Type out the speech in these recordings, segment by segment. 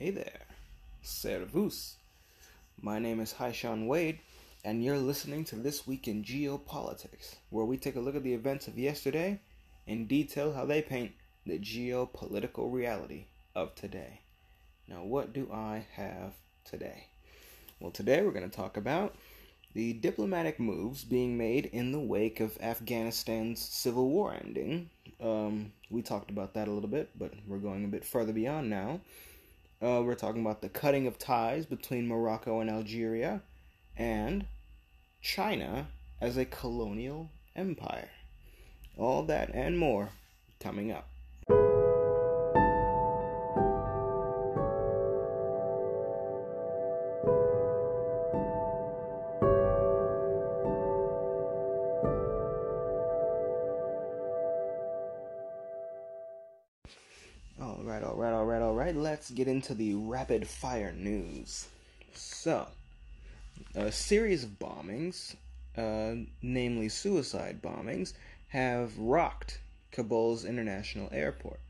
Hey there, servus. My name is Haisean Wade, and you're listening to This Week in Geopolitics, where we take a look at the events of yesterday and detail how they paint the geopolitical reality of today. Now, what do I have today? Well, today we're going to talk about the diplomatic moves being made in the wake of Afghanistan's civil war ending. Um, we talked about that a little bit, but we're going a bit further beyond now. Uh, we're talking about the cutting of ties between Morocco and Algeria and China as a colonial empire. All that and more coming up. Into the rapid fire news. So, a series of bombings, uh, namely suicide bombings, have rocked Kabul's international airport.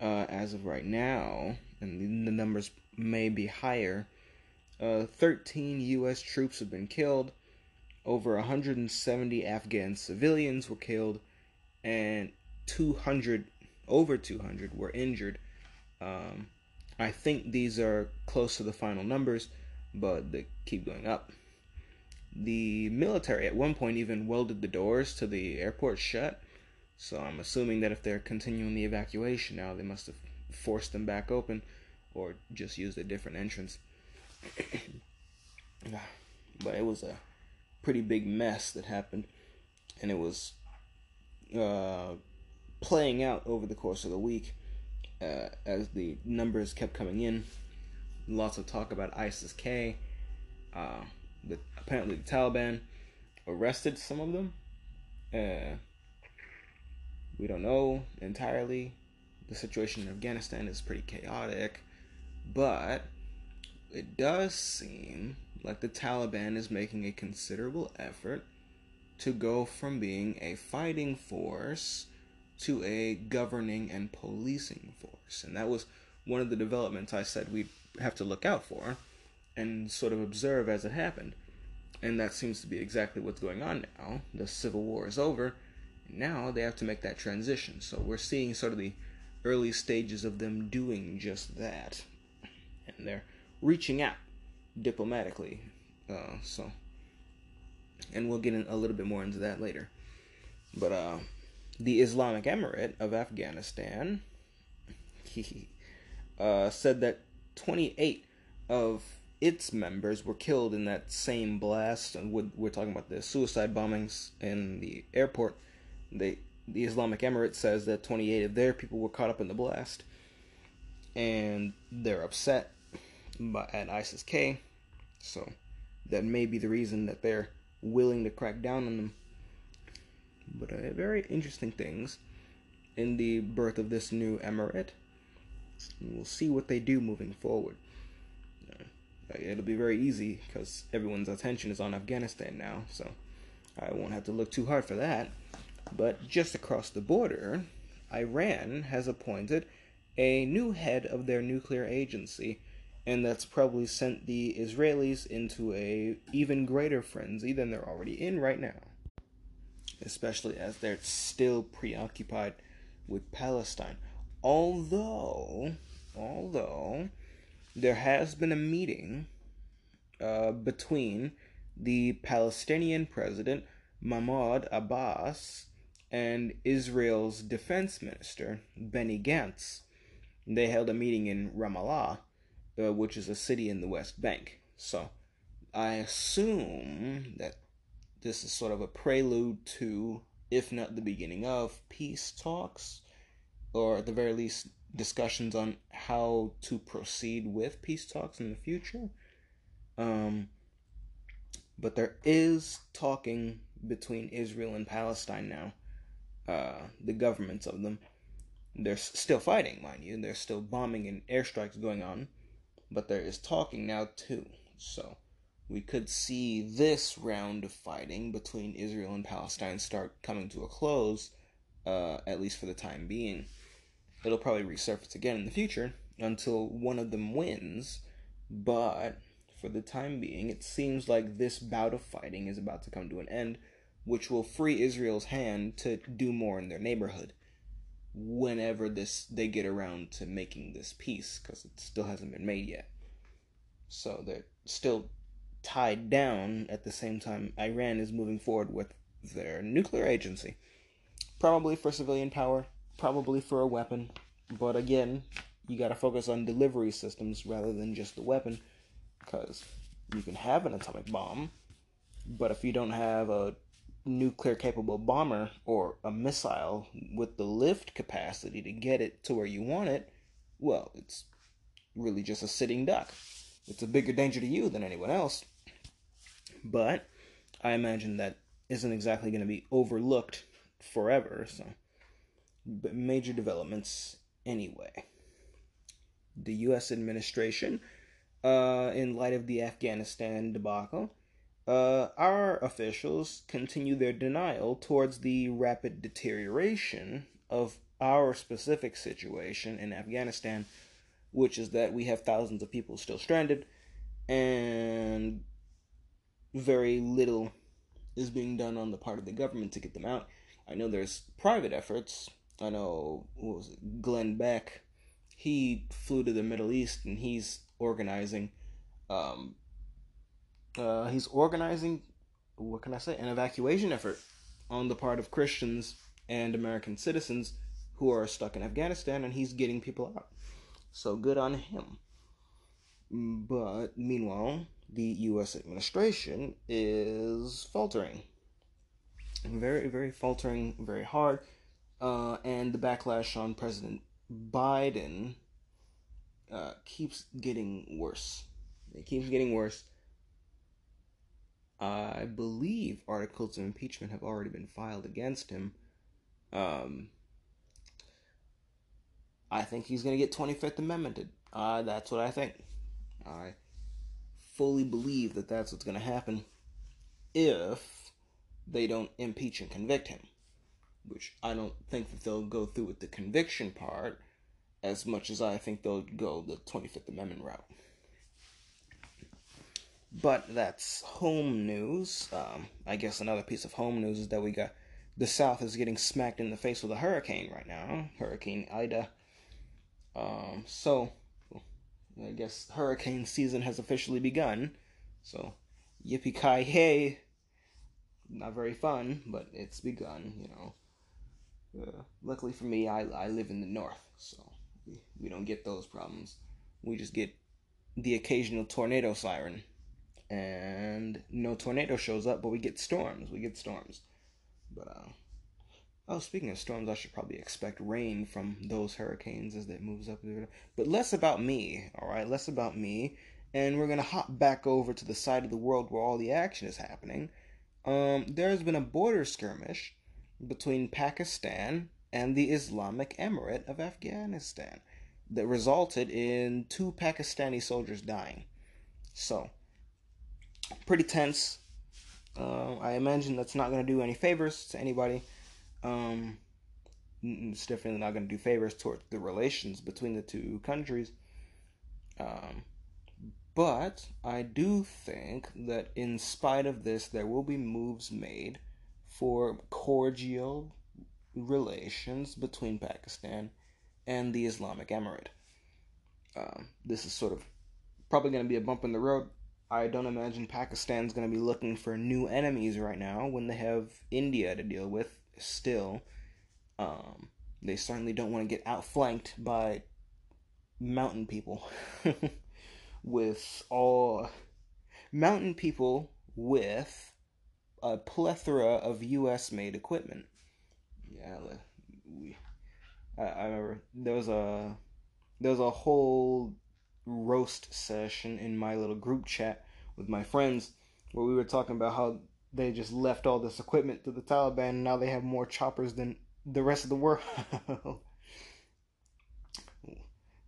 Uh, as of right now, and the numbers may be higher, uh, 13 U.S. troops have been killed, over 170 Afghan civilians were killed, and 200 over 200 were injured. Um, I think these are close to the final numbers, but they keep going up. The military at one point even welded the doors to the airport shut, so I'm assuming that if they're continuing the evacuation now, they must have forced them back open or just used a different entrance. but it was a pretty big mess that happened, and it was. Uh, playing out over the course of the week uh, as the numbers kept coming in. Lots of talk about ISIS K. Uh, the, apparently, the Taliban arrested some of them. Uh, we don't know entirely. The situation in Afghanistan is pretty chaotic, but it does seem like the Taliban is making a considerable effort to go from being a fighting force to a governing and policing force. And that was one of the developments I said we'd have to look out for and sort of observe as it happened. And that seems to be exactly what's going on now. The Civil War is over. Now they have to make that transition. So we're seeing sort of the early stages of them doing just that. And they're reaching out diplomatically. Uh, so, and we'll get in a little bit more into that later. But, uh, the Islamic Emirate of Afghanistan uh, said that 28 of its members were killed in that same blast. And we're talking about the suicide bombings in the airport. They, the Islamic Emirate says that 28 of their people were caught up in the blast, and they're upset by, at ISIS K. So that may be the reason that they're willing to crack down on them but uh, very interesting things in the birth of this new emirate. We'll see what they do moving forward. Uh, it'll be very easy because everyone's attention is on Afghanistan now, so I won't have to look too hard for that. But just across the border, Iran has appointed a new head of their nuclear agency, and that's probably sent the Israelis into a even greater frenzy than they're already in right now especially as they're still preoccupied with Palestine. Although, although there has been a meeting uh, between the Palestinian president Mahmoud Abbas and Israel's defense minister Benny Gantz. They held a meeting in Ramallah, uh, which is a city in the West Bank. So I assume that this is sort of a prelude to, if not the beginning of, peace talks, or at the very least, discussions on how to proceed with peace talks in the future. Um, but there is talking between Israel and Palestine now. Uh, the governments of them. They're still fighting, mind you. There's still bombing and airstrikes going on. But there is talking now, too. So we could see this round of fighting between Israel and Palestine start coming to a close, uh, at least for the time being. It'll probably resurface again in the future until one of them wins. But for the time being, it seems like this bout of fighting is about to come to an end, which will free Israel's hand to do more in their neighborhood whenever this they get around to making this peace because it still hasn't been made yet. So they're still tied down at the same time Iran is moving forward with their nuclear agency. Probably for civilian power, probably for a weapon, but again, you got to focus on delivery systems rather than just the weapon because you can have an atomic bomb, but if you don't have a nuclear capable bomber or a missile with the lift capacity to get it to where you want it, well, it's really just a sitting duck. It's a bigger danger to you than anyone else. But I imagine that isn't exactly going to be overlooked forever, so but major developments anyway. The US administration uh, in light of the Afghanistan debacle uh, our officials continue their denial towards the rapid deterioration of our specific situation in Afghanistan, which is that we have thousands of people still stranded and very little is being done on the part of the government to get them out. I know there's private efforts. I know what was it, Glenn Beck. He flew to the Middle East and he's organizing um, uh, he's organizing, what can I say, an evacuation effort on the part of Christians and American citizens who are stuck in Afghanistan, and he's getting people out. So good on him. But meanwhile, the U.S. administration is faltering. Very, very faltering, very hard. Uh, and the backlash on President Biden uh, keeps getting worse. It keeps getting worse. I believe articles of impeachment have already been filed against him. Um, I think he's going to get 25th Amendmented. Uh, that's what I think. I fully believe that that's what's going to happen if they don't impeach and convict him. Which I don't think that they'll go through with the conviction part as much as I think they'll go the 25th Amendment route. But that's home news. Um, I guess another piece of home news is that we got the South is getting smacked in the face with a hurricane right now, Hurricane Ida. Um, so, I guess hurricane season has officially begun. So, yippee ki hey! Not very fun, but it's begun. You know. Uh, luckily for me, I I live in the north, so we, we don't get those problems. We just get the occasional tornado siren and no tornado shows up, but we get storms. We get storms. But uh oh, speaking of storms, I should probably expect rain from those hurricanes as it moves up. But less about me, all right? Less about me, and we're gonna hop back over to the side of the world where all the action is happening. Um, there has been a border skirmish between Pakistan and the Islamic Emirate of Afghanistan that resulted in two Pakistani soldiers dying. So, pretty tense. Uh, I imagine that's not going to do any favors to anybody. Um, it's definitely not going to do favors toward the relations between the two countries. Um, but I do think that in spite of this, there will be moves made for cordial relations between Pakistan and the Islamic Emirate. Um, this is sort of probably going to be a bump in the road I don't imagine Pakistan's going to be looking for new enemies right now when they have India to deal with still. Um, they certainly don't want to get outflanked by mountain people with all mountain people with a plethora of US made equipment. Yeah, we I, I remember there was a there was a whole roast session in my little group chat with my friends where we were talking about how they just left all this equipment to the Taliban and now they have more choppers than the rest of the world.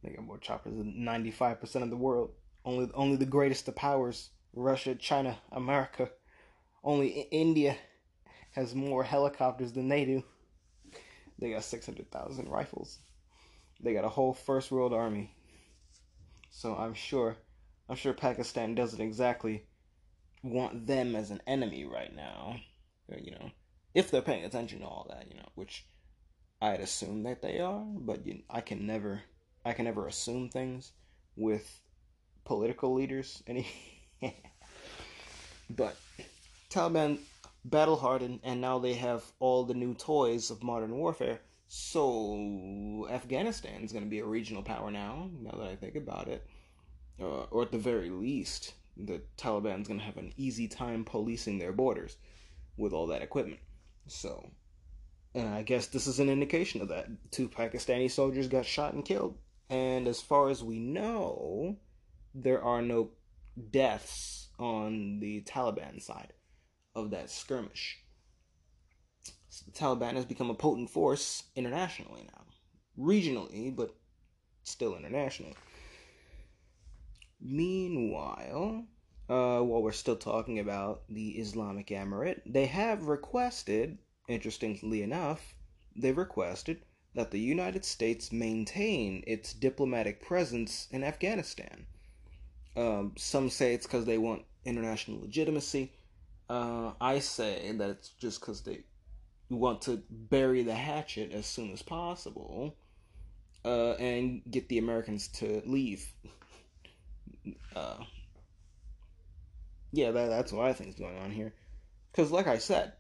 they got more choppers than 95% of the world. Only only the greatest of powers, Russia, China, America. Only India has more helicopters than they do. They got 600,000 rifles. They got a whole first world army So I'm sure, I'm sure Pakistan doesn't exactly want them as an enemy right now. You know, if they're paying attention to all that, you know, which I'd assume that they are, but you, I can never, I can never assume things with political leaders. Any, but Taliban battle hardened, and now they have all the new toys of modern warfare. So Afghanistan is going to be a regional power now. Now that I think about it, uh, or at the very least, the Taliban's going to have an easy time policing their borders with all that equipment. So, and I guess this is an indication of that. Two Pakistani soldiers got shot and killed, and as far as we know, there are no deaths on the Taliban side of that skirmish. So the Taliban has become a potent force internationally now, regionally, but still internationally. Meanwhile, uh, while we're still talking about the Islamic Emirate, they have requested, interestingly enough, they've requested that the United States maintain its diplomatic presence in Afghanistan. Um, some say it's because they want international legitimacy. Uh, I say that it's just because they want to bury the hatchet as soon as possible uh, and get the Americans to leave. Uh, yeah, that, that's what I think is going on here. Because, like I said,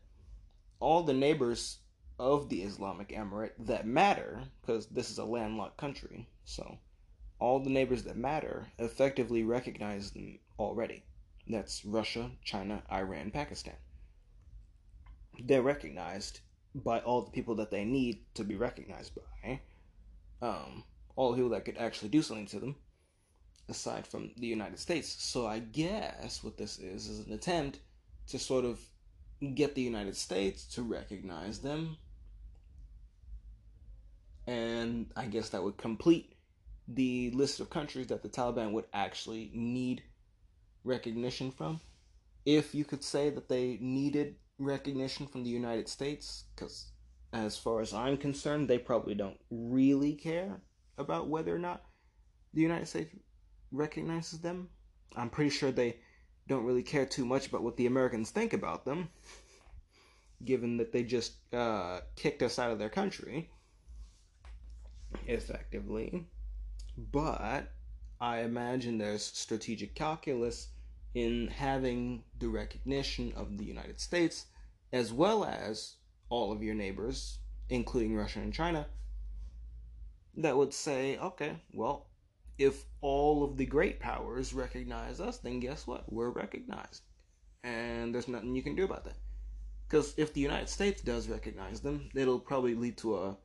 all the neighbors of the Islamic Emirate that matter, because this is a landlocked country, so all the neighbors that matter effectively recognize them already. That's Russia, China, Iran, Pakistan. They're recognized by all the people that they need to be recognized by. Um, all the people that could actually do something to them, aside from the United States. So I guess what this is is an attempt to sort of get the United States to recognize them. And I guess that would complete the list of countries that the Taliban would actually need recognition from. If you could say that they needed recognition from the United States, because as far as I'm concerned, they probably don't really care about whether or not the United States recognizes them. I'm pretty sure they don't really care too much about what the Americans think about them, given that they just uh, kicked us out of their country, effectively. But I imagine there's strategic calculus in having the recognition of the United States as well as all of your neighbors, including Russia and China, that would say, okay, well, if all of the great powers recognize us, then guess what? We're recognized. And there's nothing you can do about that. Because if the United States does recognize them, it'll probably lead to a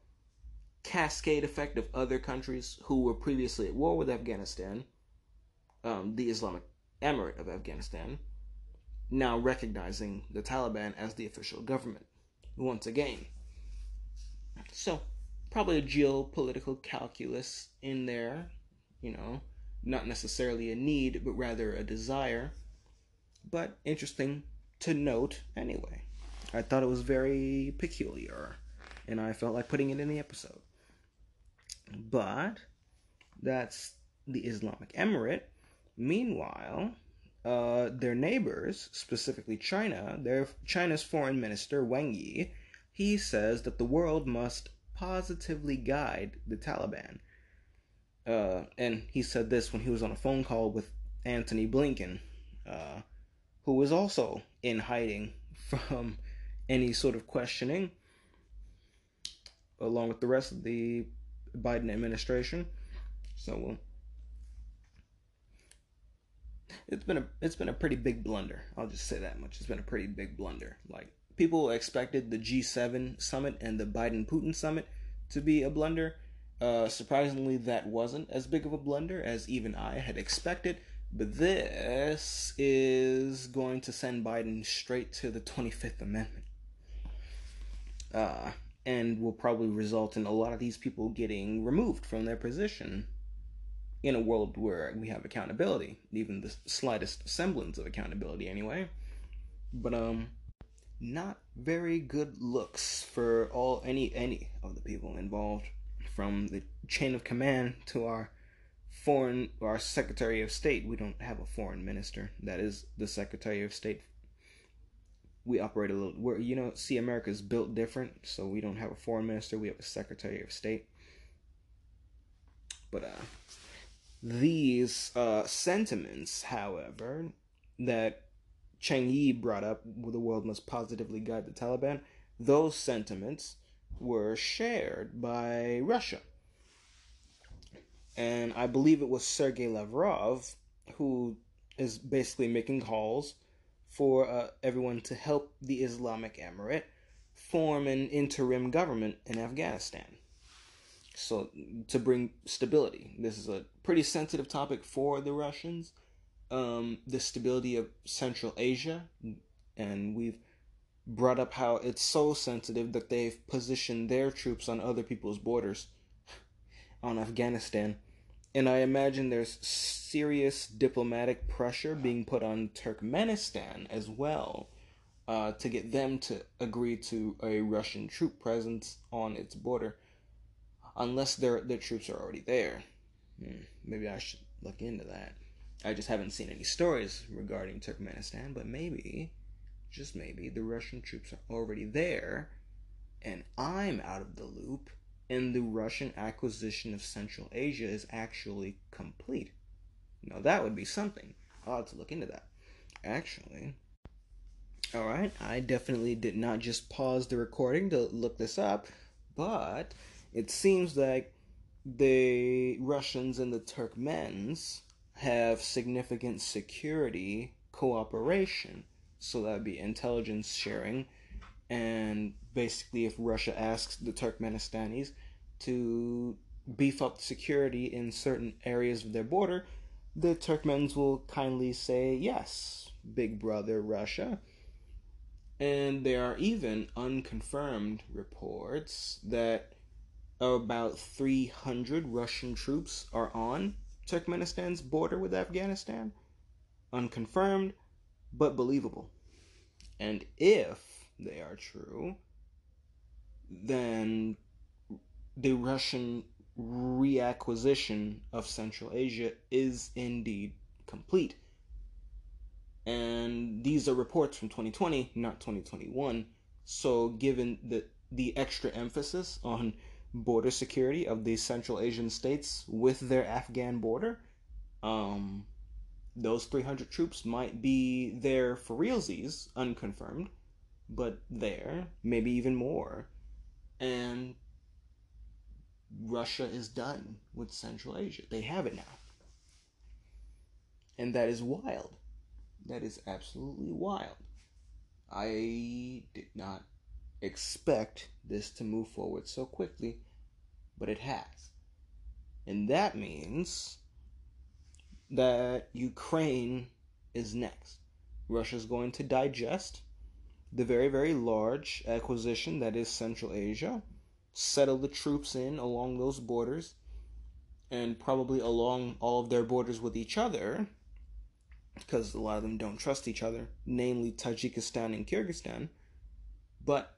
cascade effect of other countries who were previously at war with Afghanistan, um, the Islamic Emirate of Afghanistan, now recognizing the Taliban as the official government once again. So, probably a geopolitical calculus in there, you know, not necessarily a need, but rather a desire. But interesting to note anyway. I thought it was very peculiar, and I felt like putting it in the episode. But that's the Islamic Emirate. Meanwhile, uh, their neighbors, specifically China, their China's foreign minister Wang Yi, he says that the world must positively guide the Taliban. Uh, and he said this when he was on a phone call with Antony Blinken, uh, who was also in hiding from any sort of questioning, along with the rest of the Biden administration. So it's been a it's been a pretty big blunder. I'll just say that much. It's been a pretty big blunder. Like people expected the G7 summit and the Biden Putin summit to be a blunder. Uh, surprisingly, that wasn't as big of a blunder as even I had expected. But this is going to send Biden straight to the 25th Amendment. Uh, and will probably result in a lot of these people getting removed from their position in a world where we have accountability, even the slightest semblance of accountability anyway. But um not very good looks for all any any of the people involved from the chain of command to our foreign our Secretary of State. We don't have a foreign minister. That is the Secretary of State. We operate a little. Where you know, see, America's built different, so we don't have a foreign minister. We have a Secretary of State. But uh, these uh, sentiments, however, that Wang Yi brought up, the world must positively guide the Taliban. Those sentiments were shared by Russia and I believe it was Sergei Lavrov who is basically making calls for uh, everyone to help the Islamic Emirate form an interim government in Afghanistan. So, to bring stability. This is a pretty sensitive topic for the Russians. Um, the stability of Central Asia, and we've brought up how it's so sensitive that they've positioned their troops on other people's borders on Afghanistan and I imagine there's serious diplomatic pressure being put on Turkmenistan as well uh, to get them to agree to a Russian troop presence on its border, unless their their troops are already there. Hmm, maybe I should look into that. I just haven't seen any stories regarding Turkmenistan, but maybe, just maybe, the Russian troops are already there, and I'm out of the loop and the Russian acquisition of Central Asia is actually complete. Now, that would be something. I'll have to look into that. Actually, alright, I definitely did not just pause the recording to look this up, but it seems like the Russians and the Turkmens have significant security cooperation. So that would be intelligence sharing and basically, if Russia asks the Turkmenistanis to beef up security in certain areas of their border, the Turkmens will kindly say yes, big brother Russia. And there are even unconfirmed reports that about 300 Russian troops are on Turkmenistan's border with Afghanistan. Unconfirmed, but believable. And if they are true, then the Russian reacquisition of Central Asia is indeed complete. And these are reports from 2020, not 2021. So, given the, the extra emphasis on border security of the Central Asian states with their Afghan border, um, those 300 troops might be there for realsies, unconfirmed, but there, maybe even more. And Russia is done with Central Asia. They have it now. And that is wild. That is absolutely wild. I did not expect this to move forward so quickly, but it has. And that means that Ukraine is next. Russia's going to digest the very, very large acquisition that is Central Asia, settle the troops in along those borders, and probably along all of their borders with each other, because a lot of them don't trust each other, namely Tajikistan and Kyrgyzstan. But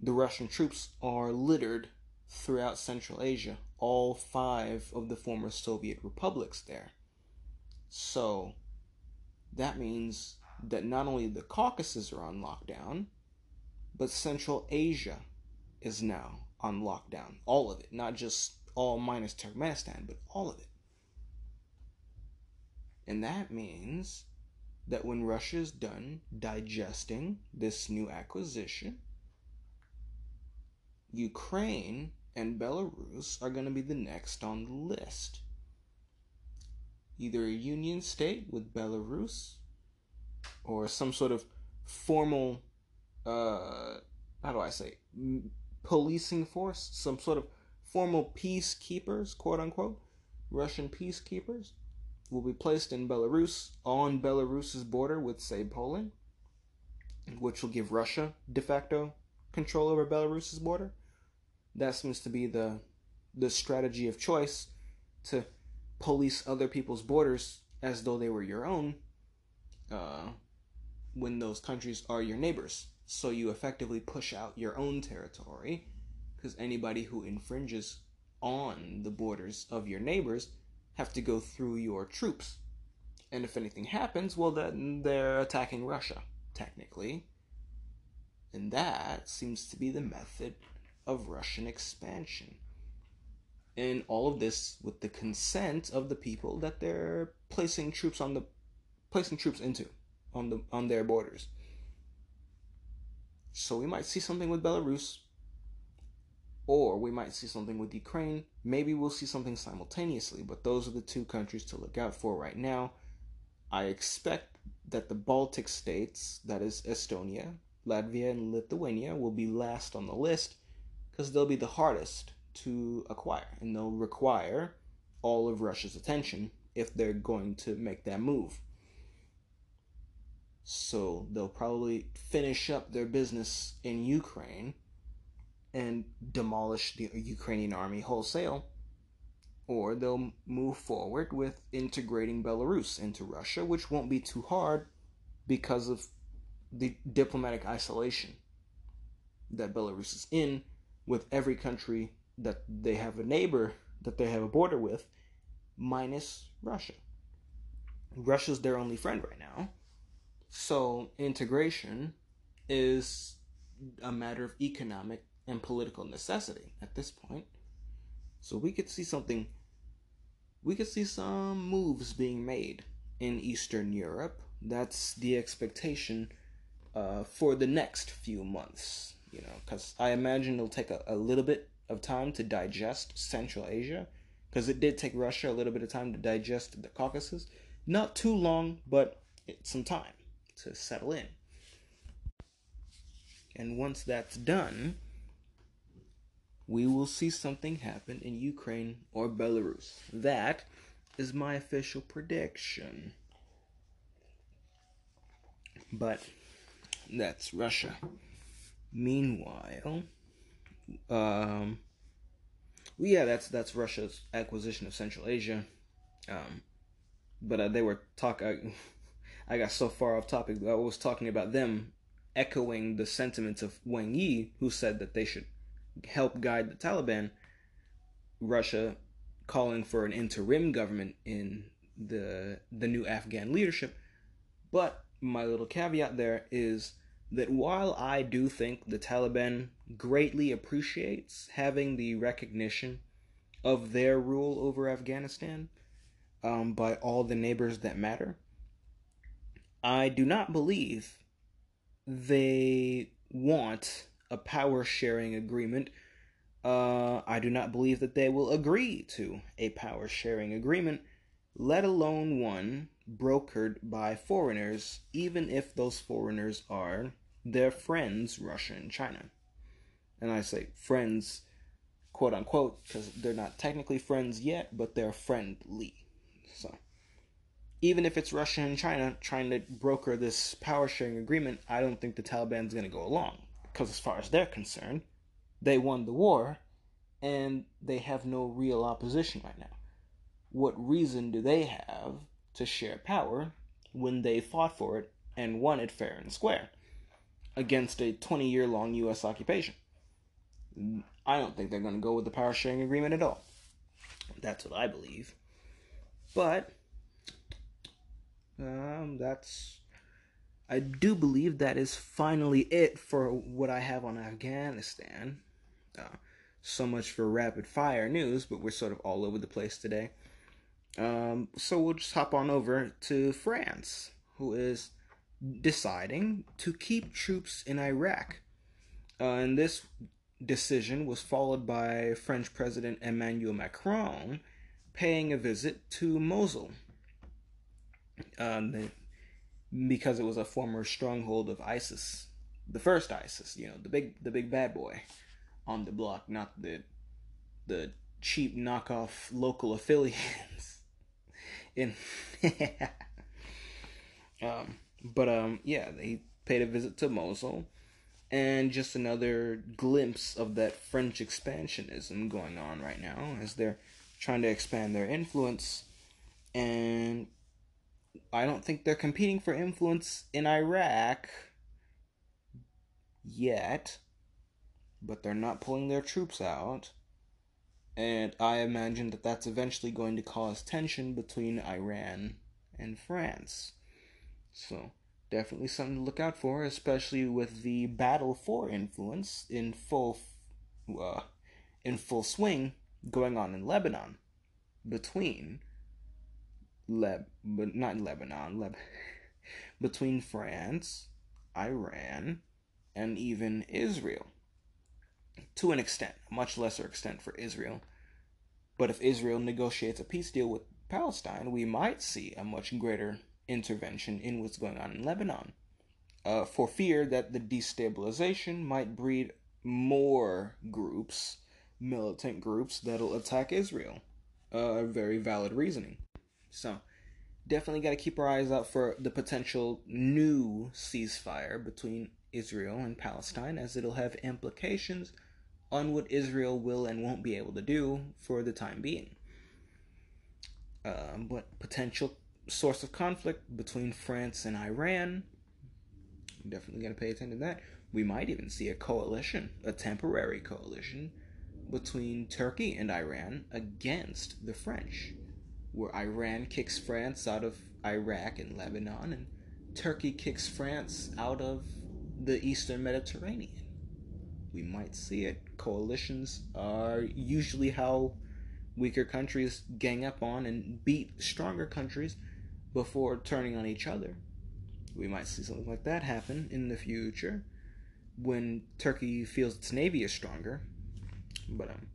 the Russian troops are littered throughout Central Asia, all five of the former Soviet republics there. So that means that not only the Caucasus are on lockdown, but Central Asia is now on lockdown. All of it, not just all minus Turkmenistan, but all of it. And that means that when Russia is done digesting this new acquisition, Ukraine and Belarus are going to be the next on the list. Either a union state with Belarus or some sort of formal uh how do I say policing force, some sort of formal peacekeepers, quote unquote, Russian peacekeepers will be placed in Belarus on Belarus's border with say Poland, which will give Russia de facto control over Belarus's border. That seems to be the the strategy of choice to police other people's borders as though they were your own. Uh, when those countries are your neighbors. So you effectively push out your own territory because anybody who infringes on the borders of your neighbors have to go through your troops. And if anything happens, well, then they're attacking Russia, technically. And that seems to be the method of Russian expansion. And all of this with the consent of the people that they're placing troops on the placing troops into on the on their borders. So we might see something with Belarus or we might see something with Ukraine. Maybe we'll see something simultaneously, but those are the two countries to look out for right now. I expect that the Baltic states, that is Estonia, Latvia, and Lithuania, will be last on the list because they'll be the hardest to acquire and they'll require all of Russia's attention if they're going to make that move. So they'll probably finish up their business in Ukraine and demolish the Ukrainian army wholesale, or they'll move forward with integrating Belarus into Russia, which won't be too hard because of the diplomatic isolation that Belarus is in with every country that they have a neighbor that they have a border with, minus Russia. Russia's their only friend right now. So integration is a matter of economic and political necessity at this point. So we could see something, we could see some moves being made in Eastern Europe. That's the expectation uh, for the next few months, you know, because I imagine it'll take a, a little bit of time to digest Central Asia, because it did take Russia a little bit of time to digest the Caucasus. Not too long, but some time to settle in. And once that's done, we will see something happen in Ukraine or Belarus. That is my official prediction. But that's Russia. Meanwhile, um, yeah, that's that's Russia's acquisition of Central Asia. Um, but uh, they were talk. I, I got so far off topic. I was talking about them echoing the sentiments of Wang Yi, who said that they should help guide the Taliban, Russia calling for an interim government in the the new Afghan leadership. But my little caveat there is that while I do think the Taliban greatly appreciates having the recognition of their rule over Afghanistan um, by all the neighbors that matter, I do not believe they want a power sharing agreement, uh, I do not believe that they will agree to a power sharing agreement, let alone one brokered by foreigners, even if those foreigners are their friends, Russia and China. And I say friends, quote unquote, because they're not technically friends yet, but they're friendly. So, even if it's Russia and China trying to broker this power sharing agreement, I don't think the Taliban's going to go along. Because as far as they're concerned, they won the war and they have no real opposition right now. What reason do they have to share power when they fought for it and won it fair and square against a 20 year long U.S. occupation? I don't think they're going to go with the power sharing agreement at all. That's what I believe. But um, that's I do believe that is finally it for what I have on Afghanistan. Uh, so much for rapid fire news, but we're sort of all over the place today. Um, so we'll just hop on over to France, who is deciding to keep troops in Iraq. Uh, and this decision was followed by French President Emmanuel Macron paying a visit to Mosul. Um, because it was a former stronghold of ISIS, the first ISIS, you know, the big the big bad boy on the block, not the the cheap knockoff local affiliates. In um, but um, yeah, he paid a visit to Mosul, and just another glimpse of that French expansionism going on right now as they're trying to expand their influence and I don't think they're competing for influence in Iraq yet, but they're not pulling their troops out. And I imagine that that's eventually going to cause tension between Iran and France. So, definitely something to look out for, especially with the battle for influence in full uh, in full swing going on in Lebanon between Leb but not Lebanon, Leb between France, Iran, and even Israel. To an extent, a much lesser extent for Israel. But if Israel negotiates a peace deal with Palestine, we might see a much greater intervention in what's going on in Lebanon. Uh, for fear that the destabilization might breed more groups, militant groups, that'll attack Israel. Uh, very valid reasoning. So, definitely got to keep our eyes out for the potential new ceasefire between Israel and Palestine, as it'll have implications on what Israel will and won't be able to do for the time being. Um, but potential source of conflict between France and Iran, definitely to pay attention to that. We might even see a coalition, a temporary coalition, between Turkey and Iran against the French where Iran kicks France out of Iraq and Lebanon, and Turkey kicks France out of the Eastern Mediterranean. We might see it. Coalitions are usually how weaker countries gang up on and beat stronger countries before turning on each other. We might see something like that happen in the future when Turkey feels its navy is stronger. But um,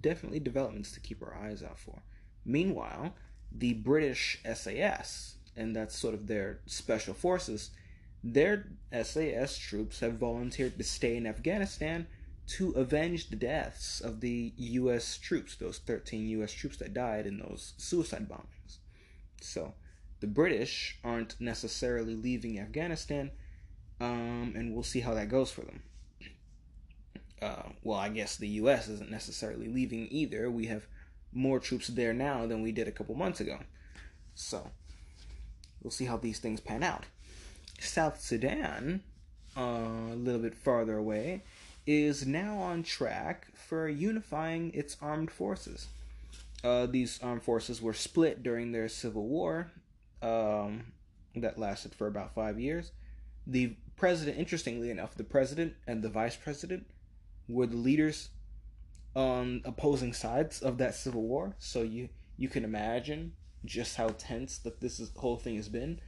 definitely developments to keep our eyes out for. Meanwhile, the British SAS, and that's sort of their special forces, their SAS troops have volunteered to stay in Afghanistan to avenge the deaths of the U.S. troops, those 13 U.S. troops that died in those suicide bombings. So, the British aren't necessarily leaving Afghanistan, um, and we'll see how that goes for them. Uh, well, I guess the U.S. isn't necessarily leaving either. We have more troops there now than we did a couple months ago. So, we'll see how these things pan out. South Sudan, uh, a little bit farther away, is now on track for unifying its armed forces. Uh, these armed forces were split during their civil war um, that lasted for about five years. The president, interestingly enough, the president and the vice president were the leaders on opposing sides of that civil war. So you you can imagine just how tense that this is, whole thing has been.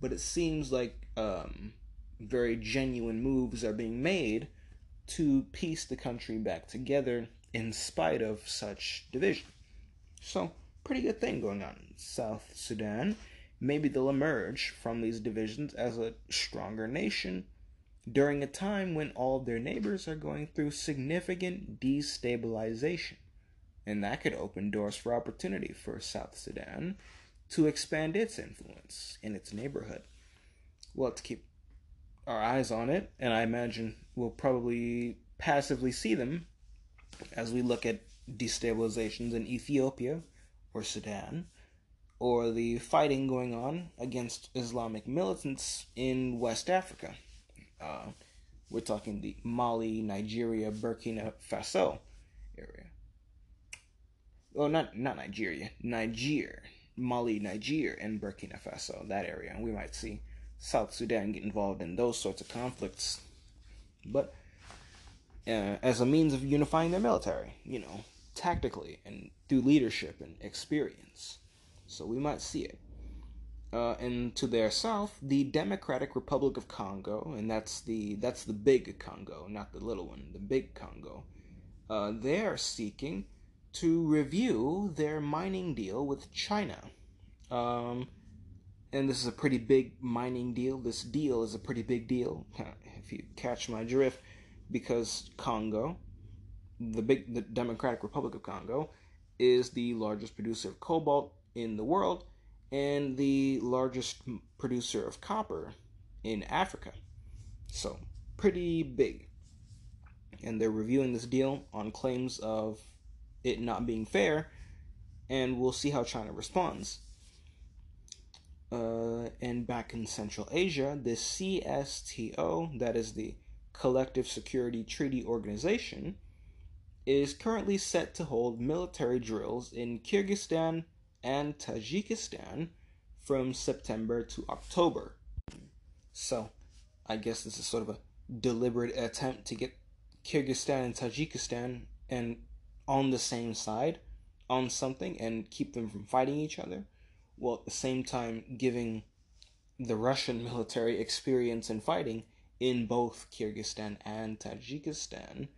But it seems like um, very genuine moves are being made to piece the country back together in spite of such division. So, pretty good thing going on in South Sudan. Maybe they'll emerge from these divisions as a stronger nation during a time when all of their neighbors are going through significant destabilization. And that could open doors for opportunity for South Sudan to expand its influence in its neighborhood. We'll have to keep our eyes on it, and I imagine we'll probably passively see them as we look at destabilizations in Ethiopia or Sudan, or the fighting going on against Islamic militants in West Africa. Uh, we're talking the Mali, Nigeria, Burkina Faso area. Well, not not Nigeria, Niger, Mali, Niger, and Burkina Faso, that area. And we might see South Sudan get involved in those sorts of conflicts. But uh, as a means of unifying their military, you know, tactically and through leadership and experience. So we might see it. Uh, and to their south, the Democratic Republic of Congo, and that's the that's the big Congo, not the little one, the big Congo. Uh, they are seeking to review their mining deal with China. Um, and this is a pretty big mining deal. This deal is a pretty big deal, if you catch my drift, because Congo, the big the Democratic Republic of Congo, is the largest producer of cobalt in the world and the largest producer of copper in Africa. So, pretty big. And they're reviewing this deal on claims of it not being fair, and we'll see how China responds. Uh, and back in Central Asia, the CSTO, that is the Collective Security Treaty Organization, is currently set to hold military drills in Kyrgyzstan and Tajikistan from September to October. So, I guess this is sort of a deliberate attempt to get Kyrgyzstan and Tajikistan and on the same side on something and keep them from fighting each other, while at the same time giving the Russian military experience in fighting in both Kyrgyzstan and Tajikistan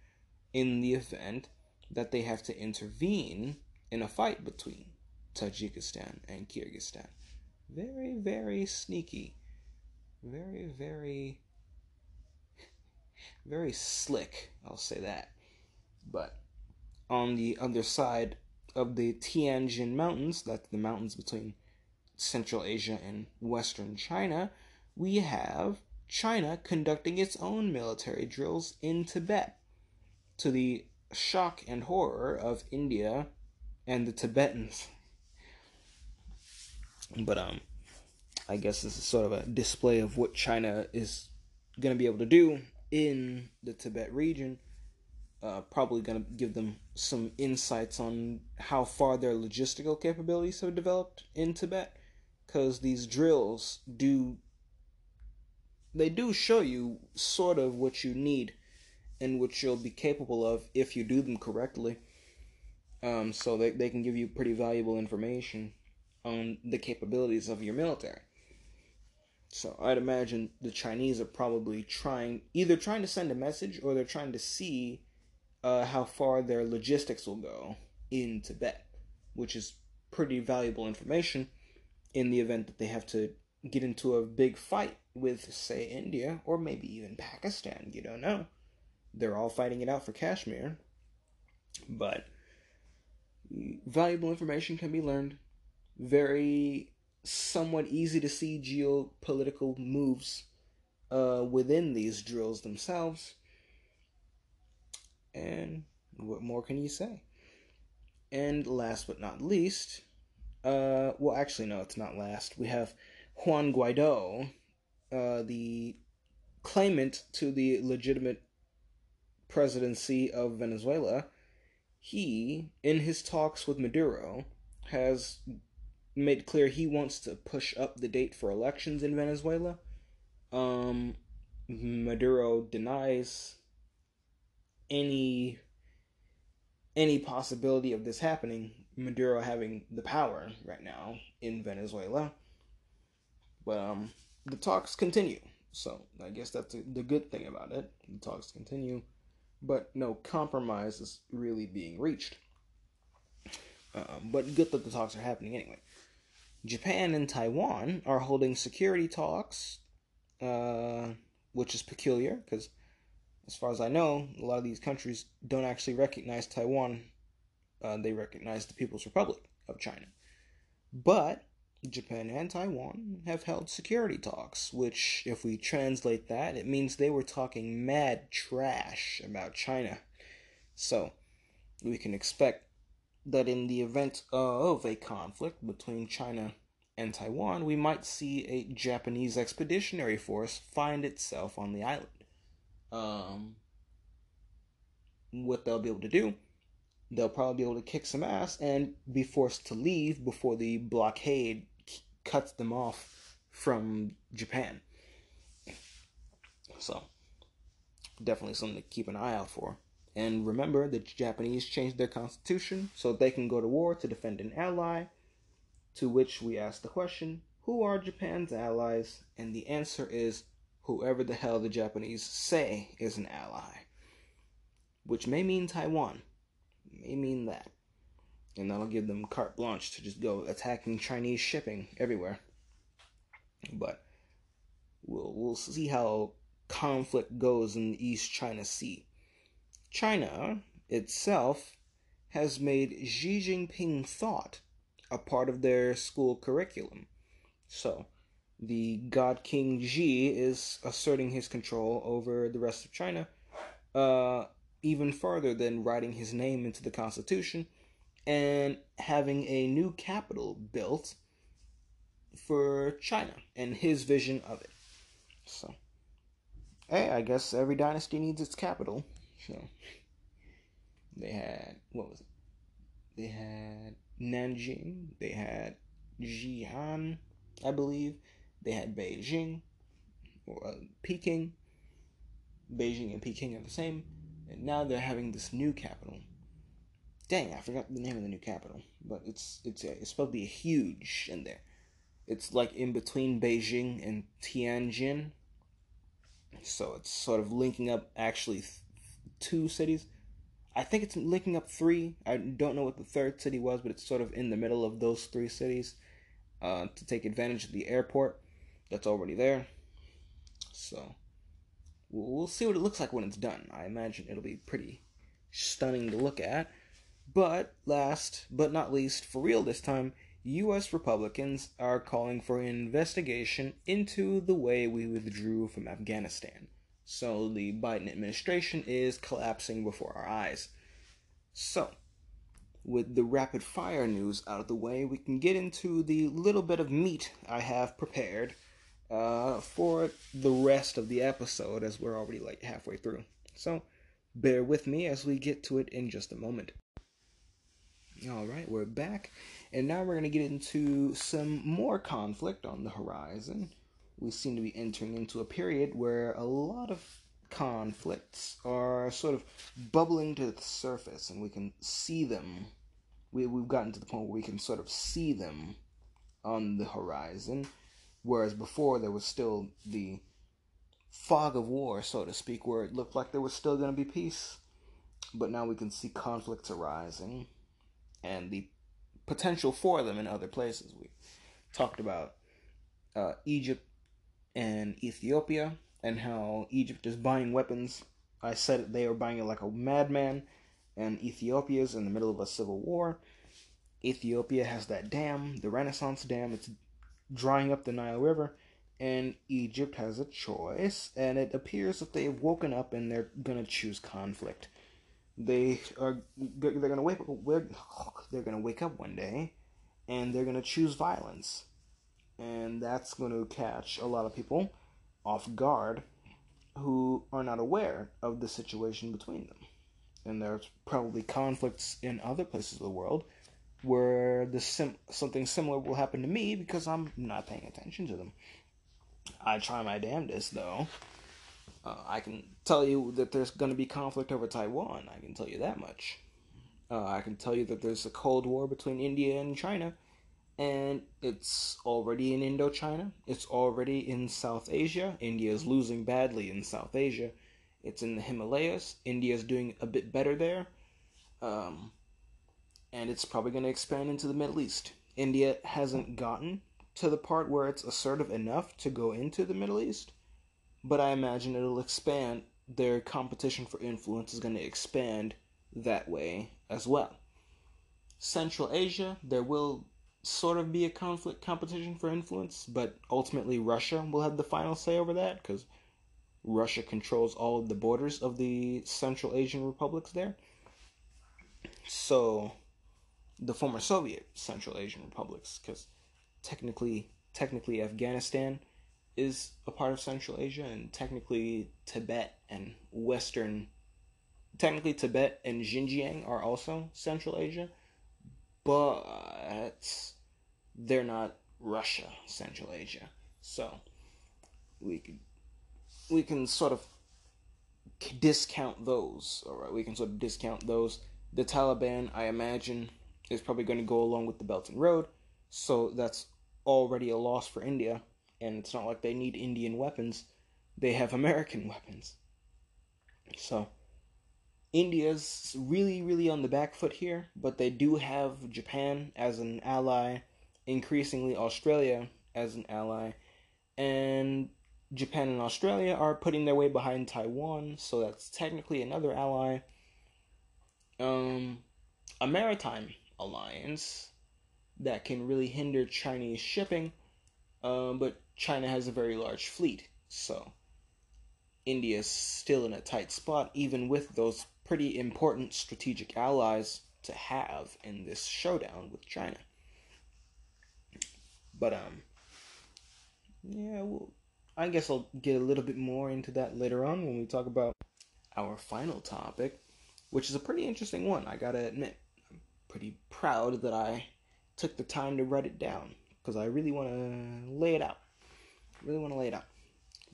in the event that they have to intervene in a fight between Tajikistan and Kyrgyzstan. Very, very sneaky. Very, very, very slick, I'll say that. But on the other side of the Tian Shan Mountains, that's the mountains between Central Asia and Western China, we have China conducting its own military drills in Tibet to the shock and horror of India and the Tibetans. But um I guess this is sort of a display of what China is going to be able to do in the Tibet region. Uh, probably going to give them some insights on how far their logistical capabilities have developed in Tibet because these drills do they do show you sort of what you need and which you'll be capable of if you do them correctly. Um, so they, they can give you pretty valuable information on the capabilities of your military. So I'd imagine the Chinese are probably trying, either trying to send a message or they're trying to see uh, how far their logistics will go in Tibet, which is pretty valuable information in the event that they have to get into a big fight with, say, India or maybe even Pakistan. You don't know. They're all fighting it out for Kashmir. But valuable information can be learned. Very somewhat easy to see geopolitical moves uh, within these drills themselves. And what more can you say? And last but not least, uh, well, actually, no, it's not last. We have Juan Guaido, uh, the claimant to the legitimate presidency of Venezuela. He, in his talks with Maduro, has made clear he wants to push up the date for elections in Venezuela. Um, Maduro denies any any possibility of this happening. Maduro having the power right now in Venezuela, but um, the talks continue. So I guess that's the good thing about it. The talks continue, but no compromise is really being reached. Um, but good that the talks are happening anyway. Japan and Taiwan are holding security talks, uh, which is peculiar because, as far as I know, a lot of these countries don't actually recognize Taiwan. Uh, they recognize the People's Republic of China. But Japan and Taiwan have held security talks, which, if we translate that, it means they were talking mad trash about China. So, we can expect that in the event of a conflict between China and Taiwan, we might see a Japanese expeditionary force find itself on the island. Um, what they'll be able to do, they'll probably be able to kick some ass and be forced to leave before the blockade cuts them off from Japan. So, definitely something to keep an eye out for. And remember, the Japanese changed their constitution so they can go to war to defend an ally. To which we ask the question who are Japan's allies? And the answer is whoever the hell the Japanese say is an ally. Which may mean Taiwan. May mean that. And that'll give them carte blanche to just go attacking Chinese shipping everywhere. But we'll, we'll see how conflict goes in the East China Sea. China itself has made Xi Jinping thought a part of their school curriculum. So, the God King Xi is asserting his control over the rest of China uh, even further than writing his name into the Constitution and having a new capital built for China and his vision of it. So, hey, I guess every dynasty needs its capital. So They had what was it? They had Nanjing. They had Xi'an, I believe. They had Beijing or uh, Peking. Beijing and Peking are the same, and now they're having this new capital. Dang, I forgot the name of the new capital, but it's it's a, it's supposed to be huge in there. It's like in between Beijing and Tianjin, so it's sort of linking up actually th- two cities. I think it's linking up three. I don't know what the third city was, but it's sort of in the middle of those three cities uh, to take advantage of the airport that's already there. So we'll see what it looks like when it's done. I imagine it'll be pretty stunning to look at. But last but not least, for real this time, U.S. Republicans are calling for an investigation into the way we withdrew from Afghanistan. So the Biden administration is collapsing before our eyes. So, with the rapid fire news out of the way, we can get into the little bit of meat I have prepared uh, for the rest of the episode, as we're already like halfway through. So, bear with me as we get to it in just a moment. All right, we're back, and now we're going to get into some more conflict on the horizon. We seem to be entering into a period where a lot of conflicts are sort of bubbling to the surface, and we can see them. We, we've gotten to the point where we can sort of see them on the horizon, whereas before there was still the fog of war, so to speak, where it looked like there was still going to be peace. But now we can see conflicts arising and the potential for them in other places. We talked about uh, Egypt and Ethiopia and how Egypt is buying weapons. I said they are buying it like a madman, and Ethiopia is in the middle of a civil war. Ethiopia has that dam, the Renaissance Dam, it's drying up the Nile River, and Egypt has a choice, and it appears that they've woken up and they're gonna choose conflict. They are they're, gonna wake they're gonna wake up one day and they're gonna choose violence. And that's to catch a lot of people off guard who are not aware of the situation between them. And there's probably conflicts in other places of the world where the sim- something similar will happen to me because I'm not paying attention to them. I try my damnedest though uh, I can tell you that there's going to be conflict over Taiwan. I can tell you that much. Uh, I can tell you that there's a Cold War between India and China, and it's already in Indochina. It's already in South Asia. India is losing badly in South Asia. It's in the Himalayas. India is doing a bit better there. Um, and it's probably going to expand into the Middle East. India hasn't gotten to the part where it's assertive enough to go into the Middle East but I imagine it'll expand. Their competition for influence is going to expand that way as well. Central Asia, there will sort of be a conflict competition for influence, but ultimately Russia will have the final say over that because Russia controls all of the borders of the Central Asian republics there. So, the former Soviet Central Asian republics, because technically, technically Afghanistan is a part of Central Asia, and technically Tibet and Western, technically Tibet and Xinjiang are also Central Asia, but they're not Russia, Central Asia. So we can we can sort of discount those. All right, we can sort of discount those. The Taliban, I imagine, is probably going to go along with the Belt and Road, so that's already a loss for India and it's not like they need Indian weapons. They have American weapons. So, India's really, really on the back foot here, but they do have Japan as an ally, increasingly Australia as an ally, and Japan and Australia are putting their way behind Taiwan, so that's technically another ally. Um, a maritime alliance that can really hinder Chinese shipping, um, but China has a very large fleet, so India is still in a tight spot, even with those pretty important strategic allies to have in this showdown with China. But um, yeah, well, I guess I'll get a little bit more into that later on when we talk about our final topic, which is a pretty interesting one, I gotta admit. I'm pretty proud that I took the time to write it down because I really want to lay it out. Really want to lay it out.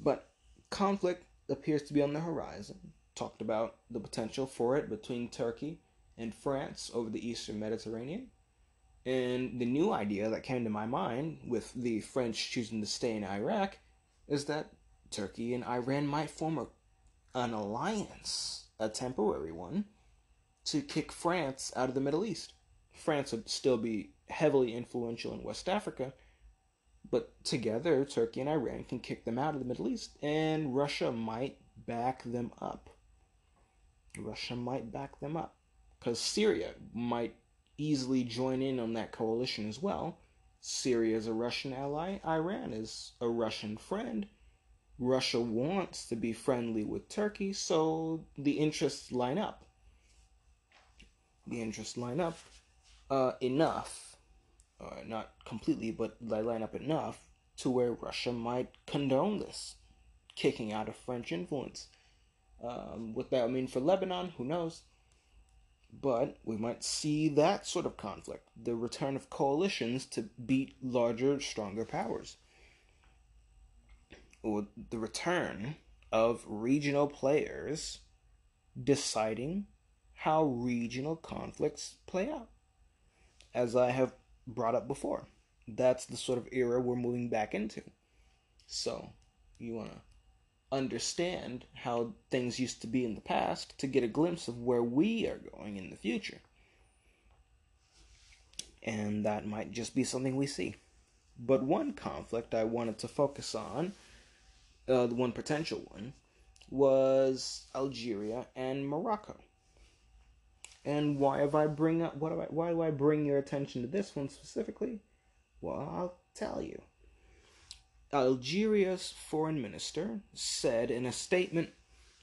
But conflict appears to be on the horizon. Talked about the potential for it between Turkey and France over the eastern Mediterranean. And the new idea that came to my mind with the French choosing to stay in Iraq is that Turkey and Iran might form a, an alliance, a temporary one, to kick France out of the Middle East. France would still be heavily influential in West Africa, but together Turkey and Iran can kick them out of the Middle East, and Russia might back them up. Russia might back them up because Syria might easily join in on that coalition as well. Syria is a Russian ally, Iran is a Russian friend. Russia wants to be friendly with Turkey, so the interests line up. The interests line up uh, enough, uh, not completely, but they line up enough to where Russia might condone this, kicking out of French influence. Um, what that would mean for Lebanon, who knows? But we might see that sort of conflict the return of coalitions to beat larger, stronger powers. Or the return of regional players deciding how regional conflicts play out. As I have brought up before, that's the sort of era we're moving back into. So, you want to understand how things used to be in the past to get a glimpse of where we are going in the future. And that might just be something we see. But one conflict I wanted to focus on, uh, the one potential one, was Algeria and Morocco. And why have I bring up what I, why do I bring your attention to this one specifically? Well, I'll tell you. Algeria's foreign minister said in a statement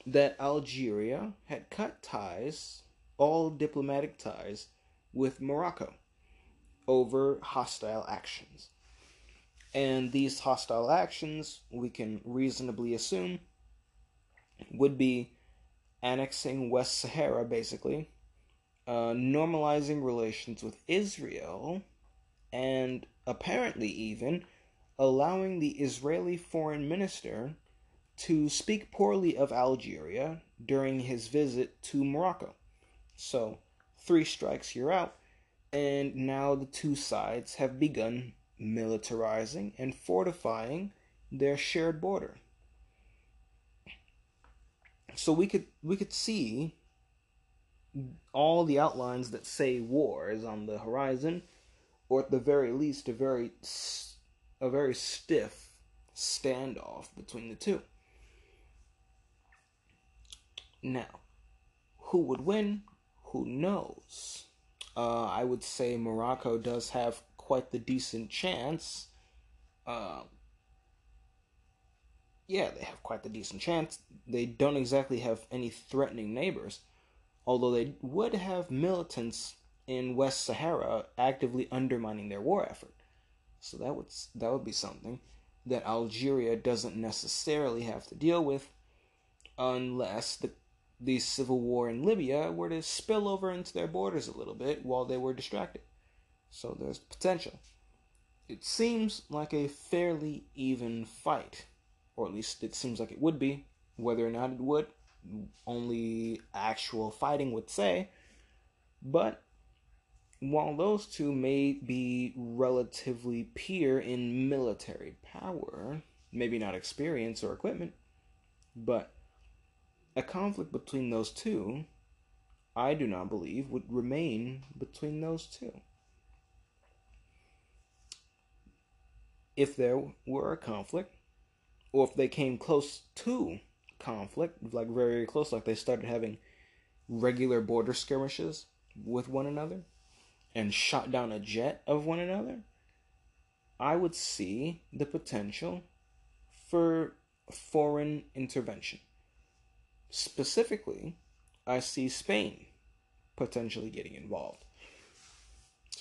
that Algeria had cut ties, all diplomatic ties, with Morocco over hostile actions. And these hostile actions, we can reasonably assume, would be annexing West Sahara, basically, uh, normalizing relations with Israel, and apparently even allowing the Israeli foreign minister to speak poorly of Algeria during his visit to Morocco. So, three strikes, you're out. And now the two sides have begun militarizing and fortifying their shared border. So we could we could see all the outlines that say war is on the horizon, or at the very least a very a very stiff standoff between the two. Now, who would win? Who knows? Uh, I would say Morocco does have quite the decent chance. Uh, yeah, they have quite the decent chance. They don't exactly have any threatening neighbors, although they would have militants in West Sahara actively undermining their war effort. So that would that would be something that Algeria doesn't necessarily have to deal with unless the the civil war in Libya were to spill over into their borders a little bit while they were distracted. So there's potential. It seems like a fairly even fight, or at least it seems like it would be. Whether or not it would, only actual fighting would say. But while those two may be relatively peer in military power, maybe not experience or equipment, but a conflict between those two, I do not believe, would remain between those two. If there were a conflict, or if they came close to conflict, like very close, like they started having regular border skirmishes with one another, and shot down a jet of one another, I would see the potential for foreign intervention. Specifically, I see Spain potentially getting involved.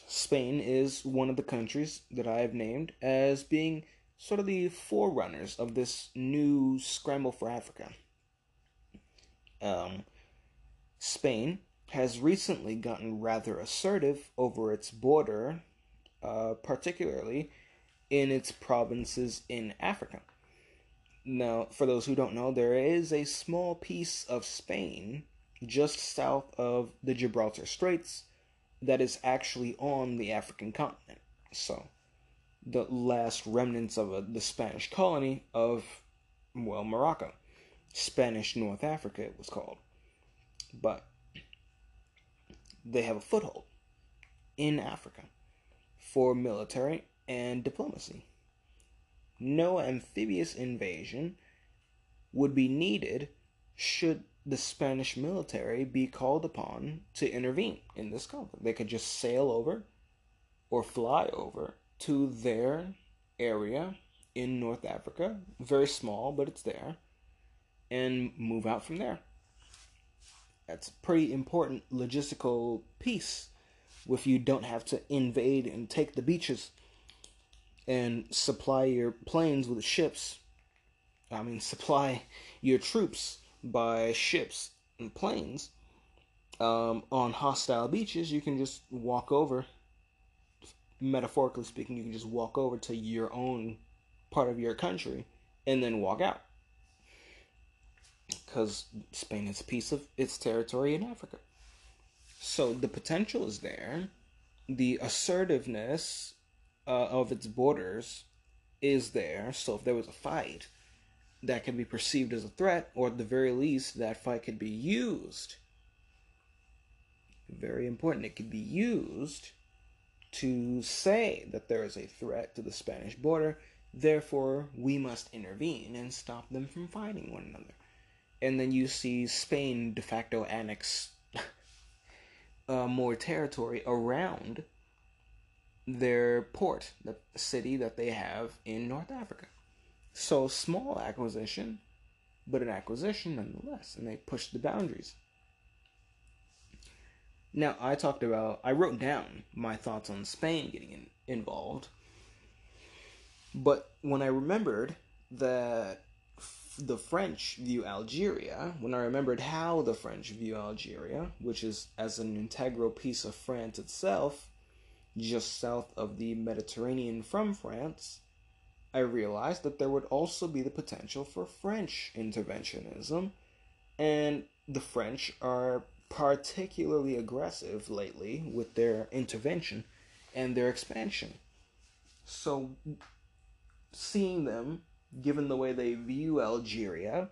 Spain is one of the countries that I have named as being sort of the forerunners of this new scramble for Africa. Um, Spain has recently gotten rather assertive over its border, uh, particularly in its provinces in Africa. Now, for those who don't know, there is a small piece of Spain just south of the Gibraltar Straits that is actually on the African continent. So, the last remnants of a, the Spanish colony of, well, Morocco. Spanish North Africa, it was called. But they have a foothold in Africa for military and diplomacy. No amphibious invasion would be needed should the Spanish military be called upon to intervene in this conflict. They could just sail over or fly over to their area in North Africa, very small, but it's there, and move out from there. That's a pretty important logistical piece if you don't have to invade and take the beaches and supply your planes with ships. I mean, supply your troops by ships and planes um, on hostile beaches. You can just walk over metaphorically speaking, you can just walk over to your own part of your country and then walk out. Because Spain is a piece of its territory in Africa. So the potential is there. The assertiveness uh, of its borders is there. So if there was a fight, that can be perceived as a threat, or at the very least, that fight could be used. Very important. It could be used to say that there is a threat to the Spanish border, therefore we must intervene and stop them from fighting one another. And then you see Spain de facto annex uh, more territory around their port, the city that they have in North Africa. So small acquisition, but an acquisition nonetheless, and they push the boundaries. Now, I talked about, I wrote down my thoughts on Spain getting in, involved. But when I remembered that the French view Algeria, when I remembered how the French view Algeria, which is as an integral piece of France itself, just south of the Mediterranean from France, I realized that there would also be the potential for French interventionism, and the French are particularly aggressive lately with their intervention and their expansion. So, seeing them, given the way they view Algeria,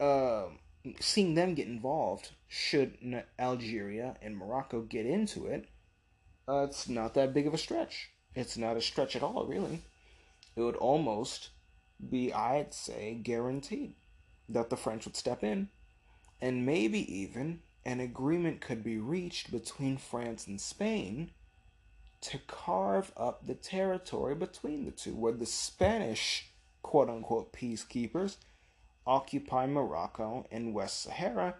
uh, seeing them get involved, should Algeria and Morocco get into it, uh, it's not that big of a stretch. It's not a stretch at all, really. It would almost be, I'd say, guaranteed that the French would step in and maybe even an agreement could be reached between France and Spain to carve up the territory between the two, where the Spanish quote unquote peacekeepers occupy Morocco and West Sahara,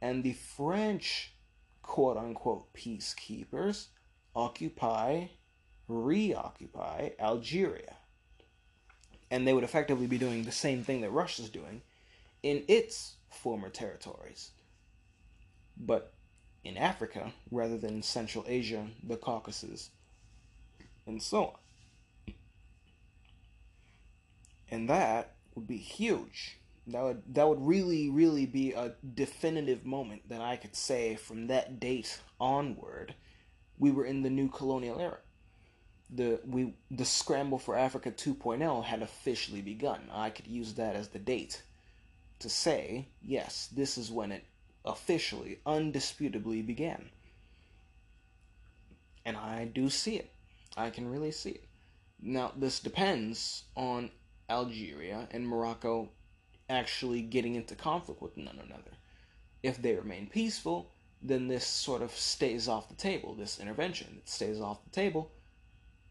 and the French quote unquote peacekeepers occupy, reoccupy Algeria. And they would effectively be doing the same thing that Russia's doing in its former territories. But in Africa, rather than Central Asia, the Caucasus, and so on. And that would be huge. That would that would really, really be a definitive moment that I could say from that date onward, we were in the new colonial era. The we the scramble for Africa 2.0 had officially begun. I could use that as the date to say, yes, this is when it officially, undisputably began. And I do see it. I can really see it. Now, this depends on Algeria and Morocco actually getting into conflict with one another. If they remain peaceful, then this sort of stays off the table, this intervention. It stays off the table.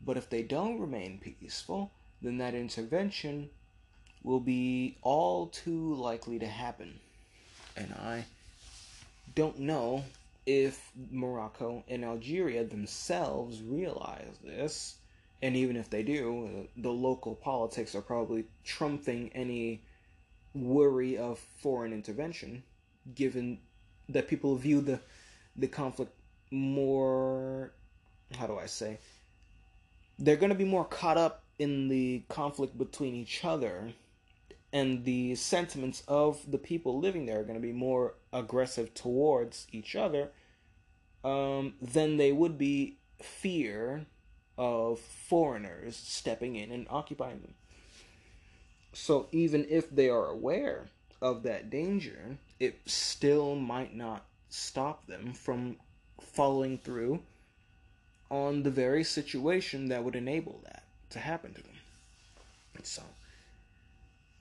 But if they don't remain peaceful, then that intervention will be all too likely to happen. And I don't know if Morocco and Algeria themselves realize this. And even if they do, uh, the local politics are probably trumping any worry of foreign intervention, given that people view the the conflict more how do I say they're going to be more caught up in the conflict between each other and the sentiments of the people living there are going to be more aggressive towards each other um, than they would be fear of foreigners stepping in and occupying them. So even if they are aware of that danger, it still might not stop them from following through on the very situation that would enable that to happen to them. So,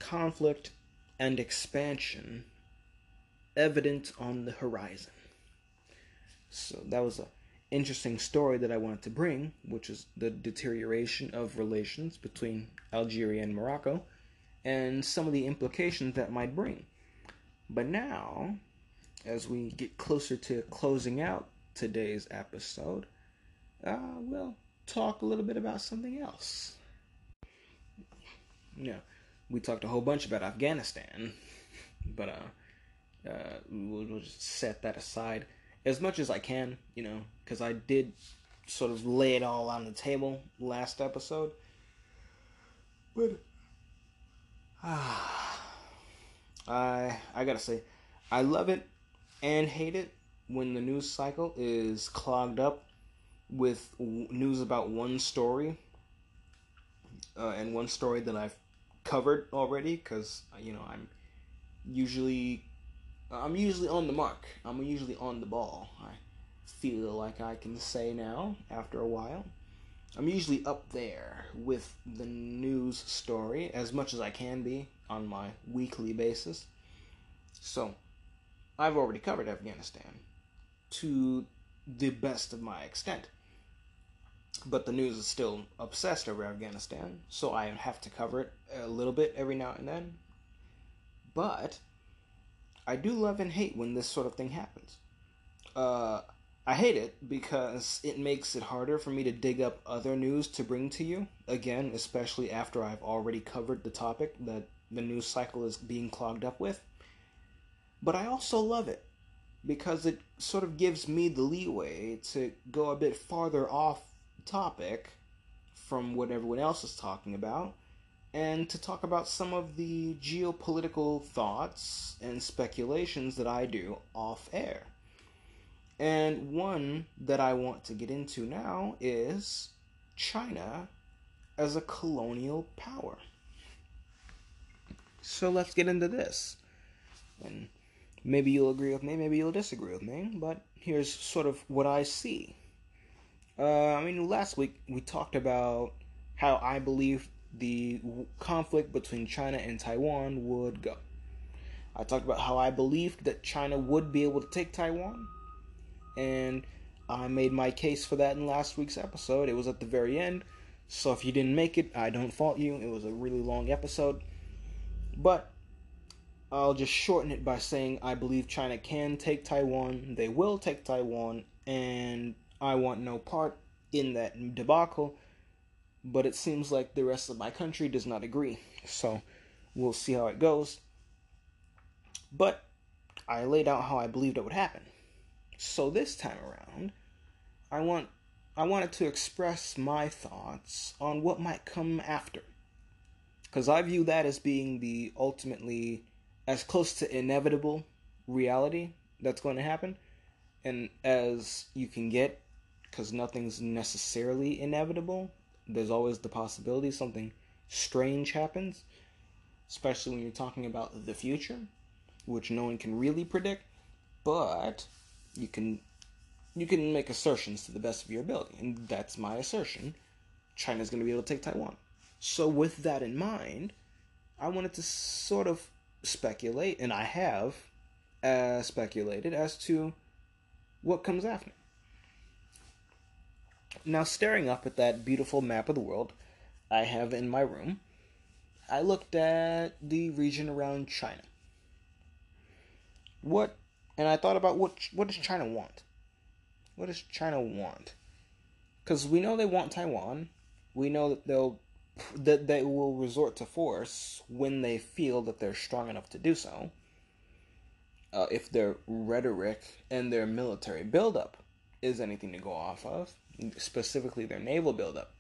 conflict and expansion evident on the horizon. So that was a interesting story that I wanted to bring, which is the deterioration of relations between Algeria and Morocco and some of the implications that might bring. But now, as we get closer to closing out today's episode, uh, we'll talk a little bit about something else. Yeah, we talked a whole bunch about Afghanistan, but uh, uh, we'll, we'll just set that aside as much as I can, you know, because I did sort of lay it all on the table last episode. But ah, I I gotta say, I love it and hate it when the news cycle is clogged up with news about one story uh, and one story that I've covered already because uh, you know I'm usually I'm usually on the mark. I'm usually on the ball. I feel like I can say now after a while. I'm usually up there with the news story as much as I can be on my weekly basis. So, I've already covered Afghanistan to the best of my extent. But the news is still obsessed over Afghanistan, so I have to cover it a little bit every now and then. But I do love and hate when this sort of thing happens. Uh, I hate it because it makes it harder for me to dig up other news to bring to you. Again, especially after I've already covered the topic that the news cycle is being clogged up with. But I also love it because it sort of gives me the leeway to go a bit farther off topic from what everyone else is talking about and to talk about some of the geopolitical thoughts and speculations that I do off air. And one that I want to get into now is China as a colonial power. So let's get into this. And maybe you'll agree with me, maybe you'll disagree with me, but here's sort of what I see. Uh, I mean, last week we talked about how I believe the conflict between China and Taiwan would go. I talked about how I believed that China would be able to take Taiwan, and I made my case for that in last week's episode. It was at the very end, so if you didn't make it, I don't fault you. It was a really long episode, but I'll just shorten it by saying I believe China can take Taiwan, they will take Taiwan, and I want no part in that debacle but it seems like the rest of my country does not agree. So we'll see how it goes. But I laid out how I believed it would happen. So this time around, I want I wanted to express my thoughts on what might come after. Cuz I view that as being the ultimately as close to inevitable reality that's going to happen and as you can get cuz nothing's necessarily inevitable there's always the possibility something strange happens, especially when you're talking about the future, which no one can really predict, but you can you can make assertions to the best of your ability, and that's my assertion. China's going to be able to take Taiwan. So with that in mind, I wanted to sort of speculate, and I have uh, speculated as to what comes after. Now, staring up at that beautiful map of the world I have in my room, I looked at the region around China. What, and I thought about what what does China want? What does China want? Because we know they want Taiwan. We know that they'll that they will resort to force when they feel that they're strong enough to do so. uh, if their rhetoric and their military buildup is anything to go off of, specifically their naval buildup,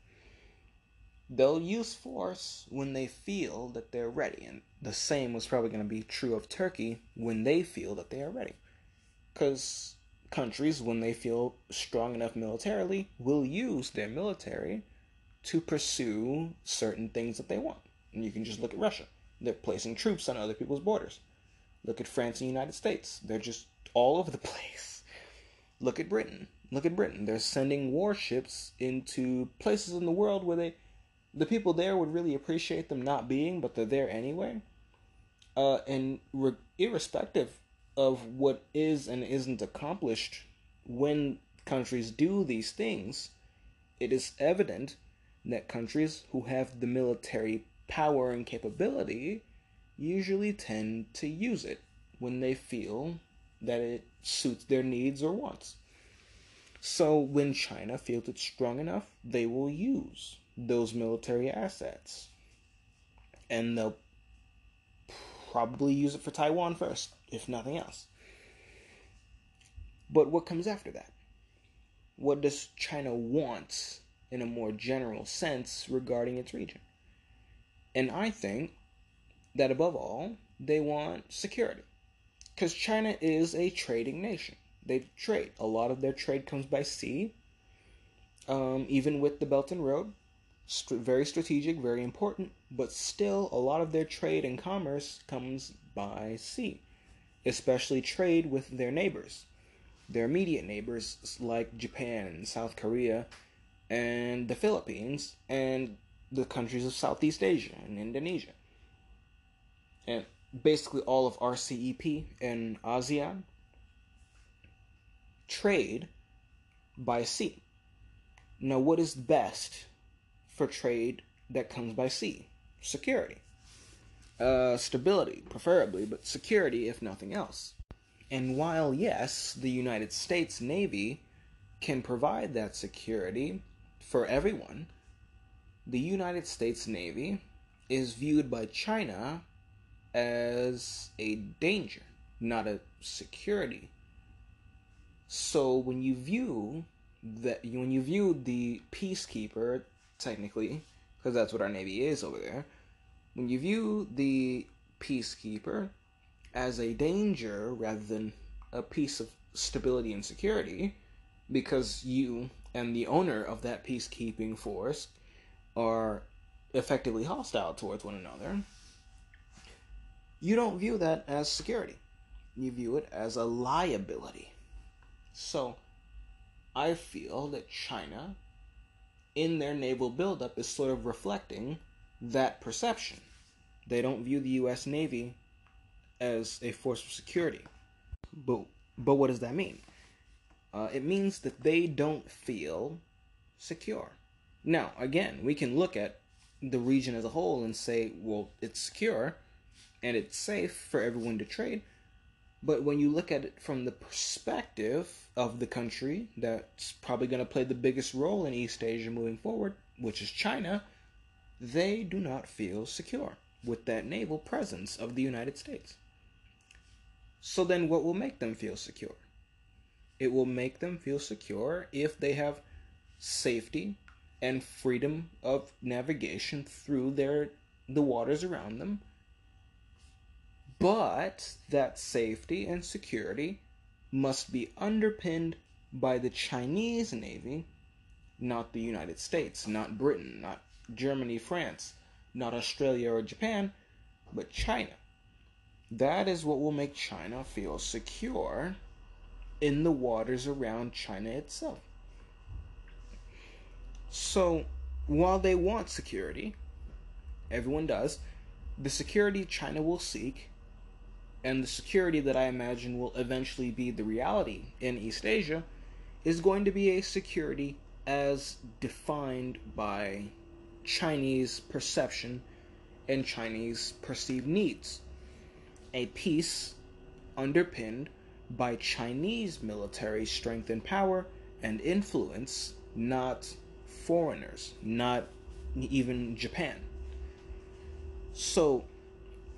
they'll use force when they feel that they're ready. And the same was probably going to be true of Turkey when they feel that they are ready. Because countries, when they feel strong enough militarily, will use their military to pursue certain things that they want. And you can just look at Russia. They're placing troops on other people's borders. Look at France and the United States. They're just all over the place. Look at Britain. Look at Britain. They're sending warships into places in the world where they the people there would really appreciate them not being, but they're there anyway. Uh, and re- irrespective of what is and isn't accomplished when countries do these things, it is evident that countries who have the military power and capability usually tend to use it when they feel that it suits their needs or wants. So when China feels it's strong enough, they will use those military assets. And they'll probably use it for Taiwan first, if nothing else. But what comes after that? What does China want in a more general sense regarding its region? And I think that above all, they want security. Because China is a trading nation. They trade. A lot of their trade comes by sea, um, even with the Belt and Road. St- very strategic, very important, but still, a lot of their trade and commerce comes by sea, especially trade with their neighbors, their immediate neighbors like Japan South Korea and the Philippines and the countries of Southeast Asia and Indonesia. And basically all of RCEP and ASEAN trade by sea. Now, what is best for trade that comes by sea? Security. Uh, stability, preferably, but security if nothing else. And while, yes, the United States Navy can provide that security for everyone, the United States Navy is viewed by China as a danger, not a security. So when you view that, when you view the peacekeeper, technically, because that's what our navy is over there, when you view the peacekeeper as a danger rather than a piece of stability and security, because you and the owner of that peacekeeping force are effectively hostile towards one another, you don't view that as security. You view it as a liability. So, I feel that China, in their naval buildup, is sort of reflecting that perception. They don't view the U.S. Navy as a force of security. But, but what does that mean? Uh, it means that they don't feel secure. Now, again, we can look at the region as a whole and say, well, it's secure and it's safe for everyone to trade. But when you look at it from the perspective of the country that's probably going to play the biggest role in East Asia moving forward, which is China, they do not feel secure with that naval presence of the United States. So then, what will make them feel secure? It will make them feel secure if they have safety and freedom of navigation through their the waters around them but that safety and security must be underpinned by the Chinese Navy, not the United States, not Britain, not Germany, France, not Australia or Japan, but China. That is what will make China feel secure in the waters around China itself. So, while they want security, everyone does, the security China will seek and the security that I imagine will eventually be the reality in East Asia is going to be a security as defined by Chinese perception and Chinese perceived needs. A peace underpinned by Chinese military strength and power and influence, not foreigners, not even Japan. So,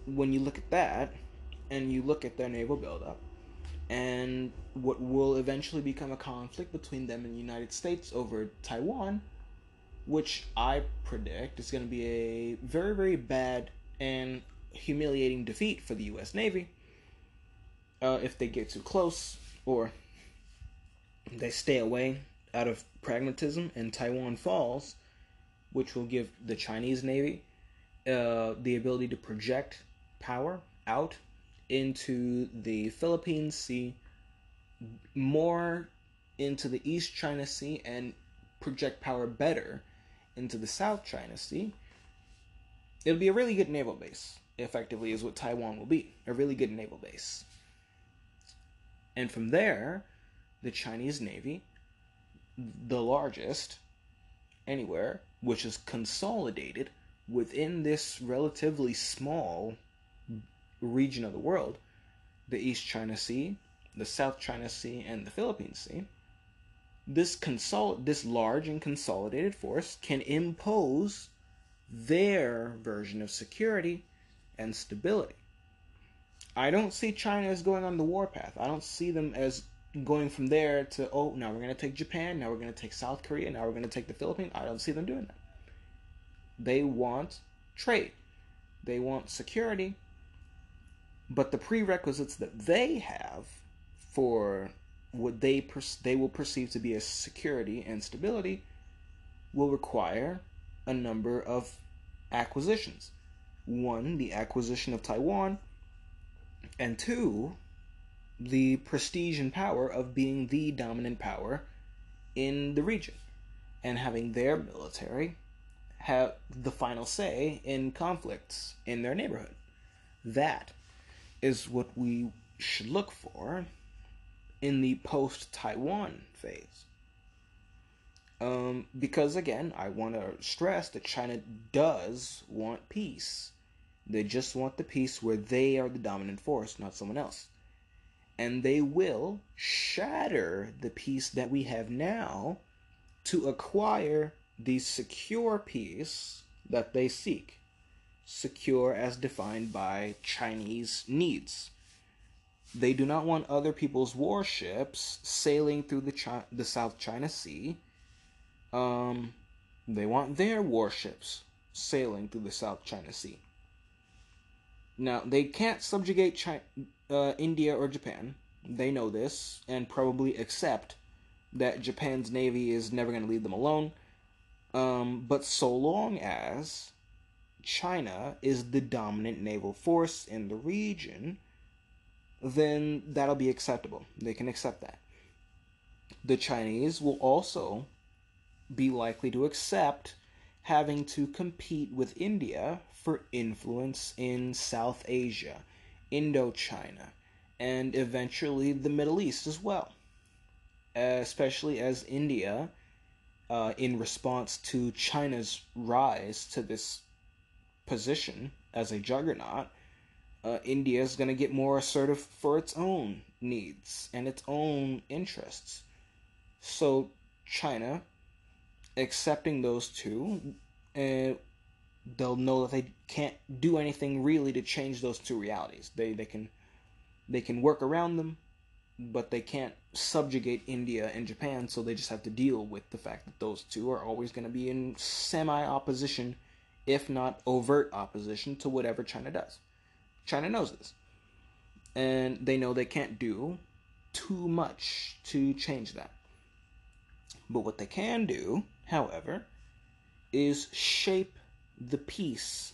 when you look at that, and you look at their naval buildup and what will eventually become a conflict between them and the United States over Taiwan, which I predict is going to be a very, very bad and humiliating defeat for the U.S. Navy uh, if they get too close or they stay away out of pragmatism and Taiwan falls, which will give the Chinese Navy uh, the ability to project power out into the Philippine Sea, more into the East China Sea, and project power better into the South China Sea. It'll be a really good naval base, effectively, is what Taiwan will be. A really good naval base. And from there, the Chinese Navy, the largest anywhere, which is consolidated within this relatively small region of the world, the East China Sea, the South China Sea, and the Philippine Sea, this consol- this large and consolidated force can impose their version of security and stability. I don't see China as going on the warpath. I don't see them as going from there to oh now we're going to take Japan, now we're going to take South Korea, now we're going to take the Philippines. I don't see them doing that. They want trade. They want security. But the prerequisites that they have for what they per- they will perceive to be as security and stability will require a number of acquisitions. One, the acquisition of Taiwan, and two, the prestige and power of being the dominant power in the region and having their military have the final say in conflicts in their neighborhood. That is what we should look for in the post Taiwan phase. Um, because again, I want to stress that China does want peace. They just want the peace where they are the dominant force, not someone else. And they will shatter the peace that we have now to acquire the secure peace that they seek. Secure as defined by Chinese needs. They do not want other people's warships sailing through the the South China Sea. Um, they want their warships sailing through the South China Sea. Now they can't subjugate China, uh, India or Japan. They know this and probably accept that Japan's navy is never going to leave them alone. Um, but so long as China is the dominant naval force in the region, then that'll be acceptable. They can accept that. The Chinese will also be likely to accept having to compete with India for influence in South Asia, Indochina, and eventually the Middle East as well. Especially as India, uh, in response to China's rise to this position as a juggernaut, uh, India is going to get more assertive for its own needs and its own interests. So, China accepting those two, uh, they'll know that they can't do anything really to change those two realities. They they can they can work around them, but they can't subjugate India and Japan. So they just have to deal with the fact that those two are always going to be in semi opposition, if not overt opposition, to whatever China does. China knows this. And they know they can't do too much to change that. But what they can do, however, is shape the peace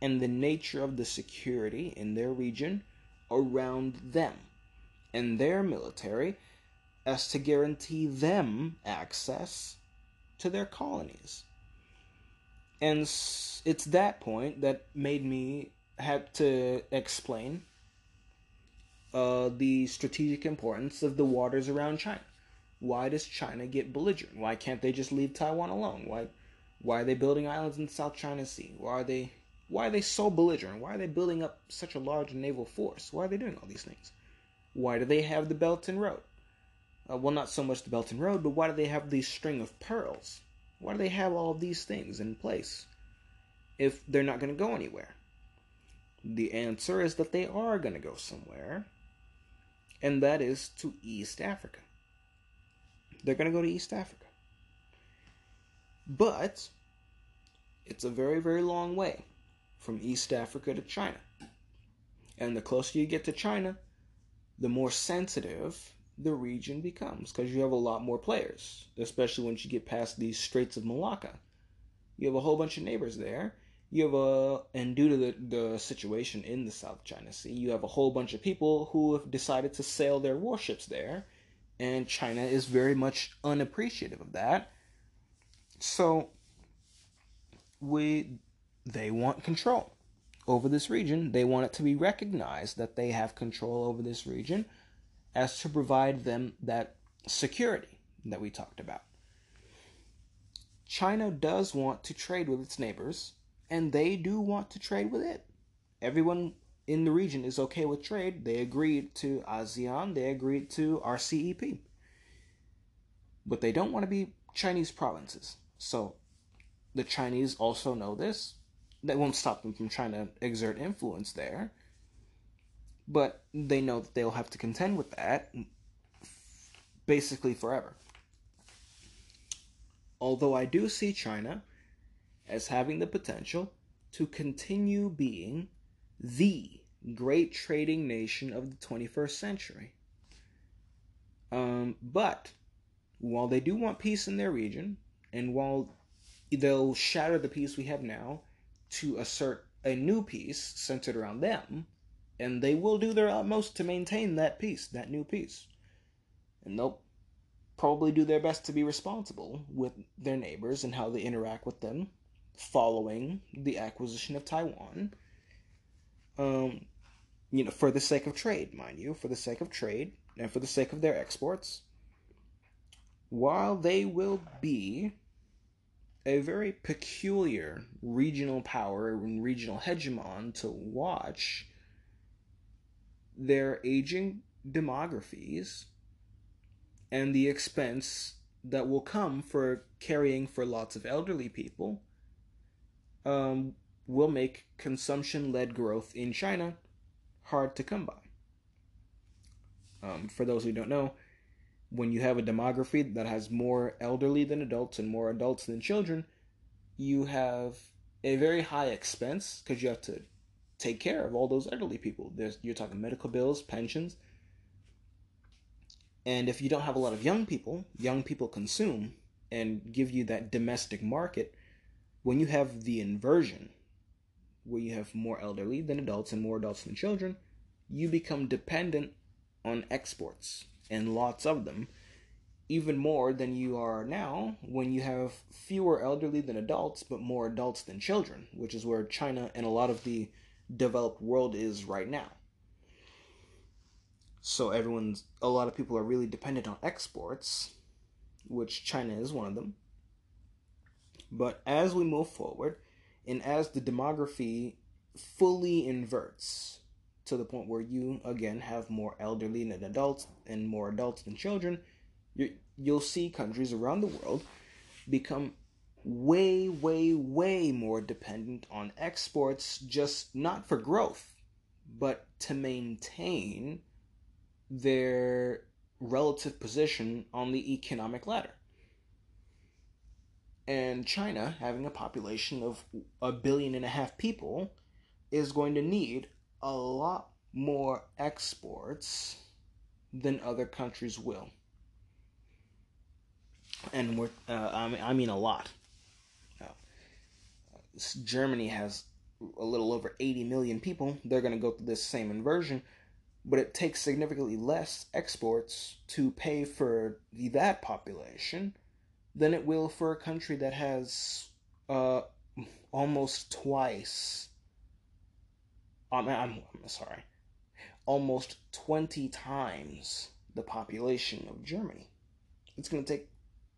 and the nature of the security in their region around them and their military as to guarantee them access to their colonies. And it's that point that made me have to explain uh, the strategic importance of the waters around China. Why does China get belligerent? Why can't they just leave Taiwan alone? Why, why are they building islands in the South China Sea? Why are they, why are they so belligerent? Why are they building up such a large naval force? Why are they doing all these things? Why do they have the Belt and Road? Uh, well, not so much the Belt and Road, but why do they have these string of pearls? Why do they have all these things in place if they're not going to go anywhere? The answer is that they are going to go somewhere, and that is to East Africa. They're going to go to East Africa. But it's a very, very long way from East Africa to China. And the closer you get to China, the more sensitive the region becomes because you have a lot more players, especially once you get past these Straits of Malacca. You have a whole bunch of neighbors there. You have a, and due to the, the situation in the South China Sea, you have a whole bunch of people who have decided to sail their warships there, and China is very much unappreciative of that. So, we, they want control over this region. They want it to be recognized that they have control over this region as to provide them that security that we talked about. China does want to trade with its neighbors, and they do want to trade with it. Everyone in the region is okay with trade. They agreed to ASEAN, they agreed to RCEP. But they don't want to be Chinese provinces. So the Chinese also know this. That won't stop them from trying to exert influence there. But they know that they'll have to contend with that basically forever. Although I do see China as having the potential to continue being the great trading nation of the 21st century. Um, but while they do want peace in their region, and while they'll shatter the peace we have now to assert a new peace centered around them, and they will do their utmost to maintain that peace, that new peace. And they'll probably do their best to be responsible with their neighbors and how they interact with them following the acquisition of Taiwan. Um, you know, for the sake of trade, mind you, for the sake of trade and for the sake of their exports, while they will be a very peculiar regional power and regional hegemon to watch, their aging demographies and the expense that will come for caring for lots of elderly people um, will make consumption led growth in China hard to come by. Um, for those who don't know, when you have a demography that has more elderly than adults and more adults than children, you have a very high expense because you have to take care of all those elderly people. There's you're talking medical bills, pensions. And if you don't have a lot of young people, young people consume and give you that domestic market. When you have the inversion, where you have more elderly than adults and more adults than children, you become dependent on exports and lots of them, even more than you are now when you have fewer elderly than adults but more adults than children, which is where China and a lot of the developed world is right now. So everyone's a lot of people are really dependent on exports, which China is one of them. But as we move forward, and as the demography fully inverts to the point where you again have more elderly than adults and more adults than children, you you'll see countries around the world become way, way, way more dependent on exports, just not for growth, but to maintain their relative position on the economic ladder. And China, having a population of a billion and a half people, is going to need a lot more exports than other countries will. And we're, uh, I, mean, I mean a lot. Germany has a little over 80 million people. They're going to go through this same inversion, but it takes significantly less exports to pay for that population than it will for a country that has uh, almost twice. I'm, I'm, I'm sorry, almost 20 times the population of Germany. It's going to take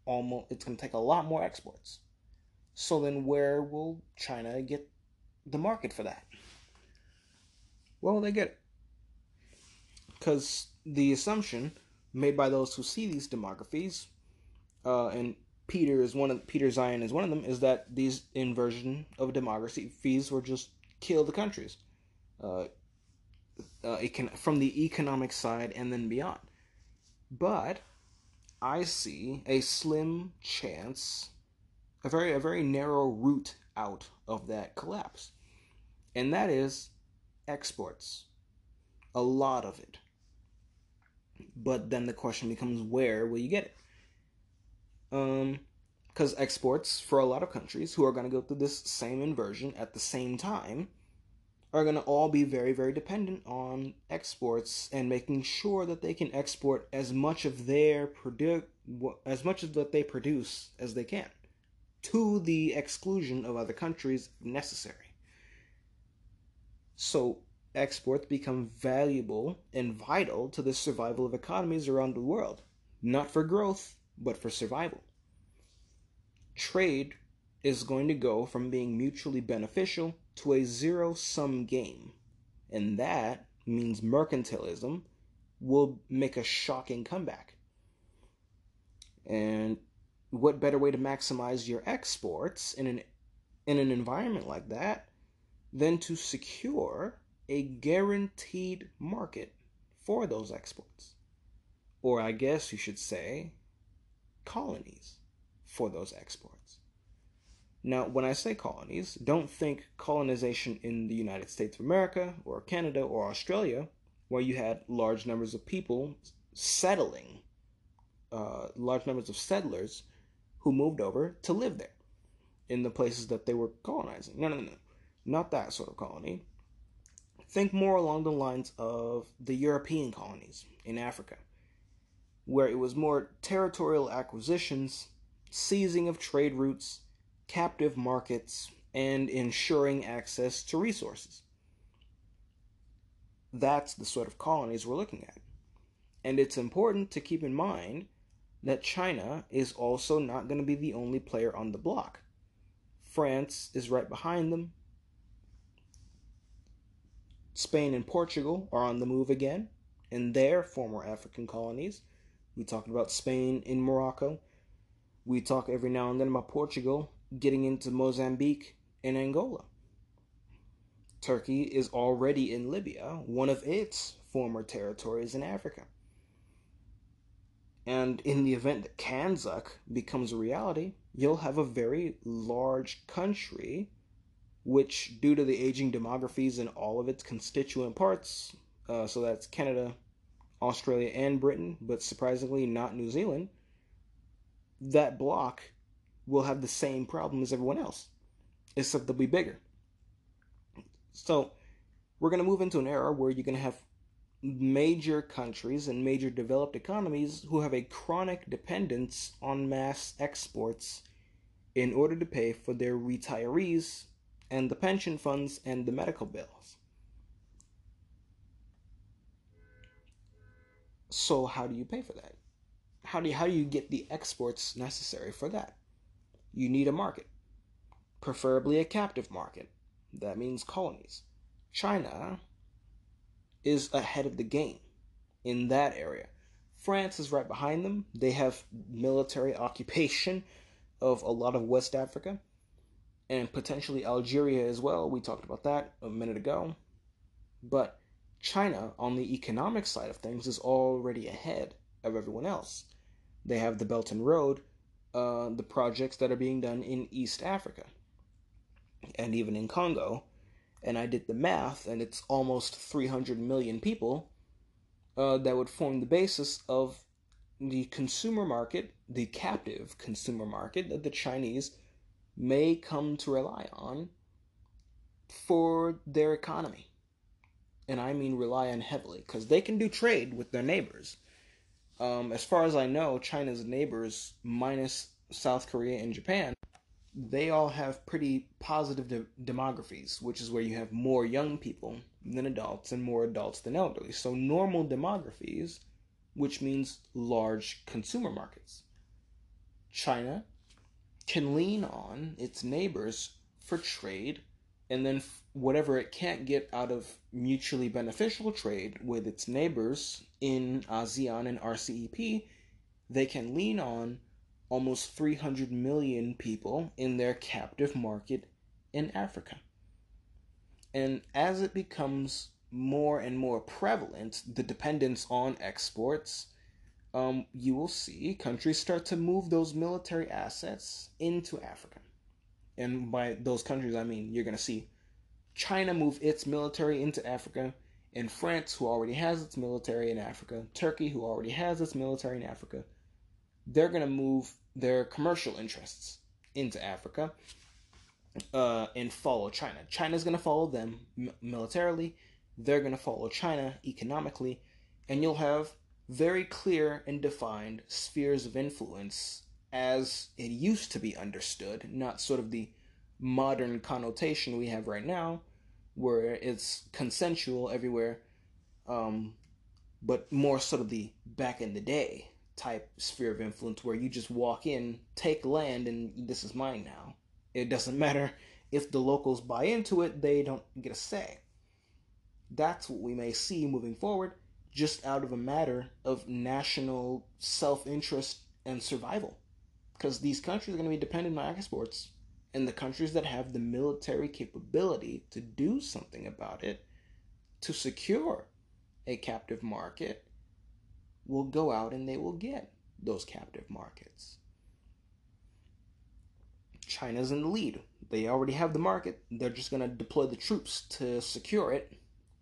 almost. It's going to take a lot more exports. So then, where will China get the market for that? Well, they get it. Because the assumption made by those who see these demographies, uh, and Peter is one of Peter Zeihan is one of them, is that these inversion of demography fees will just kill the countries. uh, uh, econ- from the economic side and then beyond. But I see a slim chance, a very a very narrow route out of that collapse, and that is exports. A lot of it. But then the question becomes, where will you get it? Um, because exports for a lot of countries who are going to go through this same inversion at the same time are going to all be very, very dependent on exports and making sure that they can export as much of their produ- as much of what they produce as they can to the exclusion of other countries if necessary. So exports become valuable and vital to the survival of economies around the world, not for growth, but for survival. Trade is going to go from being mutually beneficial to a zero sum game. And that means mercantilism will make a shocking comeback. And what better way to maximize your exports in an in an environment like that than to secure a guaranteed market for those exports? Or I guess you should say colonies for those exports. Now, when I say colonies, don't think colonization in the United States of America or Canada or Australia, where you had large numbers of people settling, uh, large numbers of settlers who moved over to live there in the places that they were colonizing. No, no, no, no. Not that sort of colony. Think more along the lines of the European colonies in Africa, where it was more territorial acquisitions, seizing of trade routes, captive markets, and ensuring access to resources. That's the sort of colonies we're looking at. And it's important to keep in mind that China is also not going to be the only player on the block. France is right behind them. Spain and Portugal are on the move again in their former African colonies. We talked about Spain in Morocco. We talk every now and then about Portugal getting into Mozambique and Angola. Turkey is already in Libya, one of its former territories in Africa. And in the event that CANZUK becomes a reality, you'll have a very large country, which, due to the aging demographies in all of its constituent parts, uh, so that's Canada, Australia, and Britain, but surprisingly not New Zealand, that block will have the same problem as everyone else, except they'll be bigger. So, we're going to move into an era where you're going to have major countries and major developed economies who have a chronic dependence on mass exports in order to pay for their retirees and the pension funds and the medical bills. So how do you pay for that? How do you, how do you get the exports necessary for that? you need a market, preferably a captive market. That means colonies. China is ahead of the game in that area. France is right behind them. They have military occupation of a lot of West Africa and potentially Algeria as well. We talked about that a minute ago. But China, on the economic side of things, is already ahead of everyone else. They have the Belt and Road, uh, the projects that are being done in East Africa and even in Congo. And I did the math, and it's almost 300 million people uh, that would form the basis of the consumer market, the captive consumer market that the Chinese may come to rely on for their economy. And I mean rely on heavily, because they can do trade with their neighbors um, as far as I know, China's neighbors, minus South Korea and Japan, they all have pretty positive de- demographies, which is where you have more young people than adults and more adults than elderly. So, normal demographies, which means large consumer markets. China can lean on its neighbors for trade and then whatever it can't get out of mutually beneficial trade with its neighbors in ASEAN and RCEP, they can lean on almost 300 million people in their captive market in Africa. And as it becomes more and more prevalent, the dependence on exports, um, you will see countries start to move those military assets into Africa. And by those countries, I mean you're going to see China move its military into Africa, and France, who already has its military in Africa, Turkey, who already has its military in Africa, they're going to move their commercial interests into Africa uh, and follow China. China's going to follow them militarily, they're going to follow China economically, and you'll have very clear and defined spheres of influence as it used to be understood, not sort of the modern connotation we have right now, where it's consensual everywhere, um, but more sort of the back in the day type sphere of influence where you just walk in, take land, and this is mine now. It doesn't matter if the locals buy into it, they don't get a say. That's what we may see moving forward, just out of a matter of national self interest and survival. Because these countries are going to be dependent on exports, and the countries that have the military capability to do something about it, to secure a captive market, will go out and they will get those captive markets. China's in the lead. They already have the market. They're just going to deploy the troops to secure it.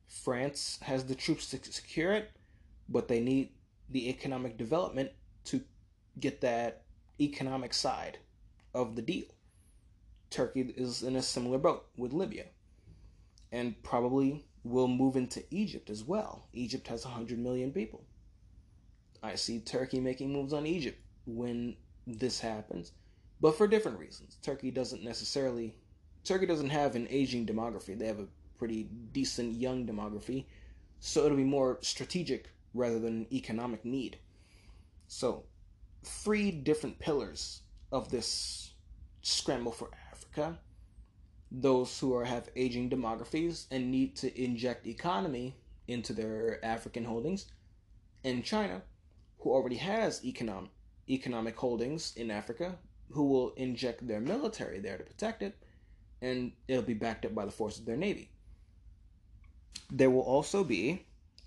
France has the troops to secure it, but they need the economic development to get that economic side of the deal. Turkey is in a similar boat with Libya and probably will move into Egypt as well. Egypt has 100 million people. I see Turkey making moves on Egypt when this happens, but for different reasons. Turkey doesn't necessarily Turkey doesn't have an aging demography. They have a pretty decent young demography, so it'll be more strategic rather than economic need. So, three different pillars of this scramble for Africa. Those who are have aging demographies and need to inject economy into their African holdings, and China, who already has economic economic holdings in Africa, who will inject their military there to protect it, and it'll be backed up by the force of their navy. There will also be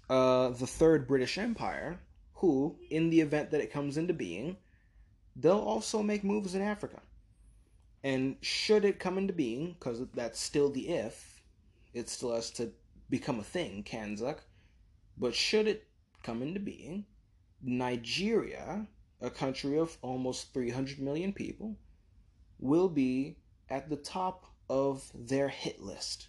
uh, the Third British Empire, who, in the event that it comes into being, they'll also make moves in Africa. And should it come into being, because that's still the if, it still has to become a thing, CANZUK, but should it come into being, Nigeria, a country of almost 300 million people, will be at the top of their hit list.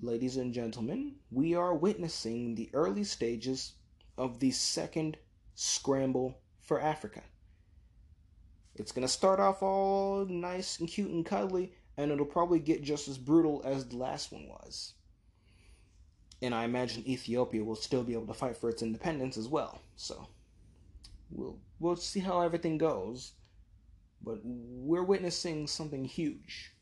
Ladies and gentlemen, we are witnessing the early stages of the second scramble for Africa. It's going to start off all nice and cute and cuddly, and it'll probably get just as brutal as the last one was. And I imagine Ethiopia will still be able to fight for its independence as well. So we'll we'll see how everything goes. But we're witnessing something huge.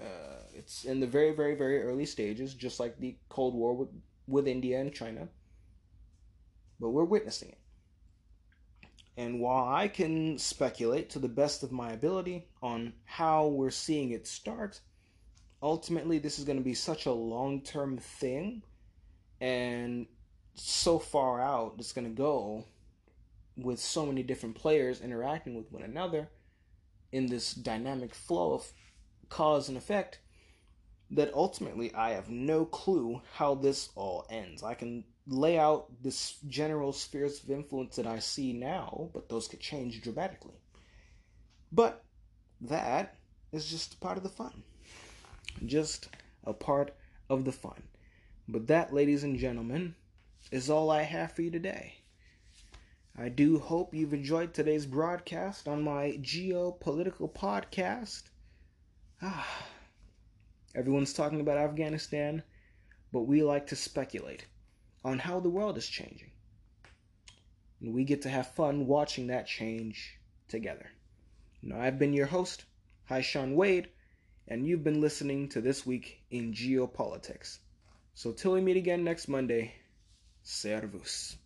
Uh, it's in the very, very, very early stages, just like the Cold War with, with India and China. But we're witnessing it. And while I can speculate to the best of my ability on how we're seeing it start, ultimately this is going to be such a long term thing and so far out it's going to go with so many different players interacting with one another in this dynamic flow of cause and effect that ultimately I have no clue how this all ends. I can lay out this general spheres of influence that I see now, but those could change dramatically. But that is just part of the fun. Just a part of the fun. But that, ladies and gentlemen, is all I have for you today. I do hope you've enjoyed today's broadcast on my geopolitical podcast. Ah, everyone's talking about Afghanistan, but we like to speculate on how the world is changing. And we get to have fun watching that change together. Now, I've been your host, Haisean Wade, and you've been listening to This Week in Geopolitics. So till we meet again next Monday, servus.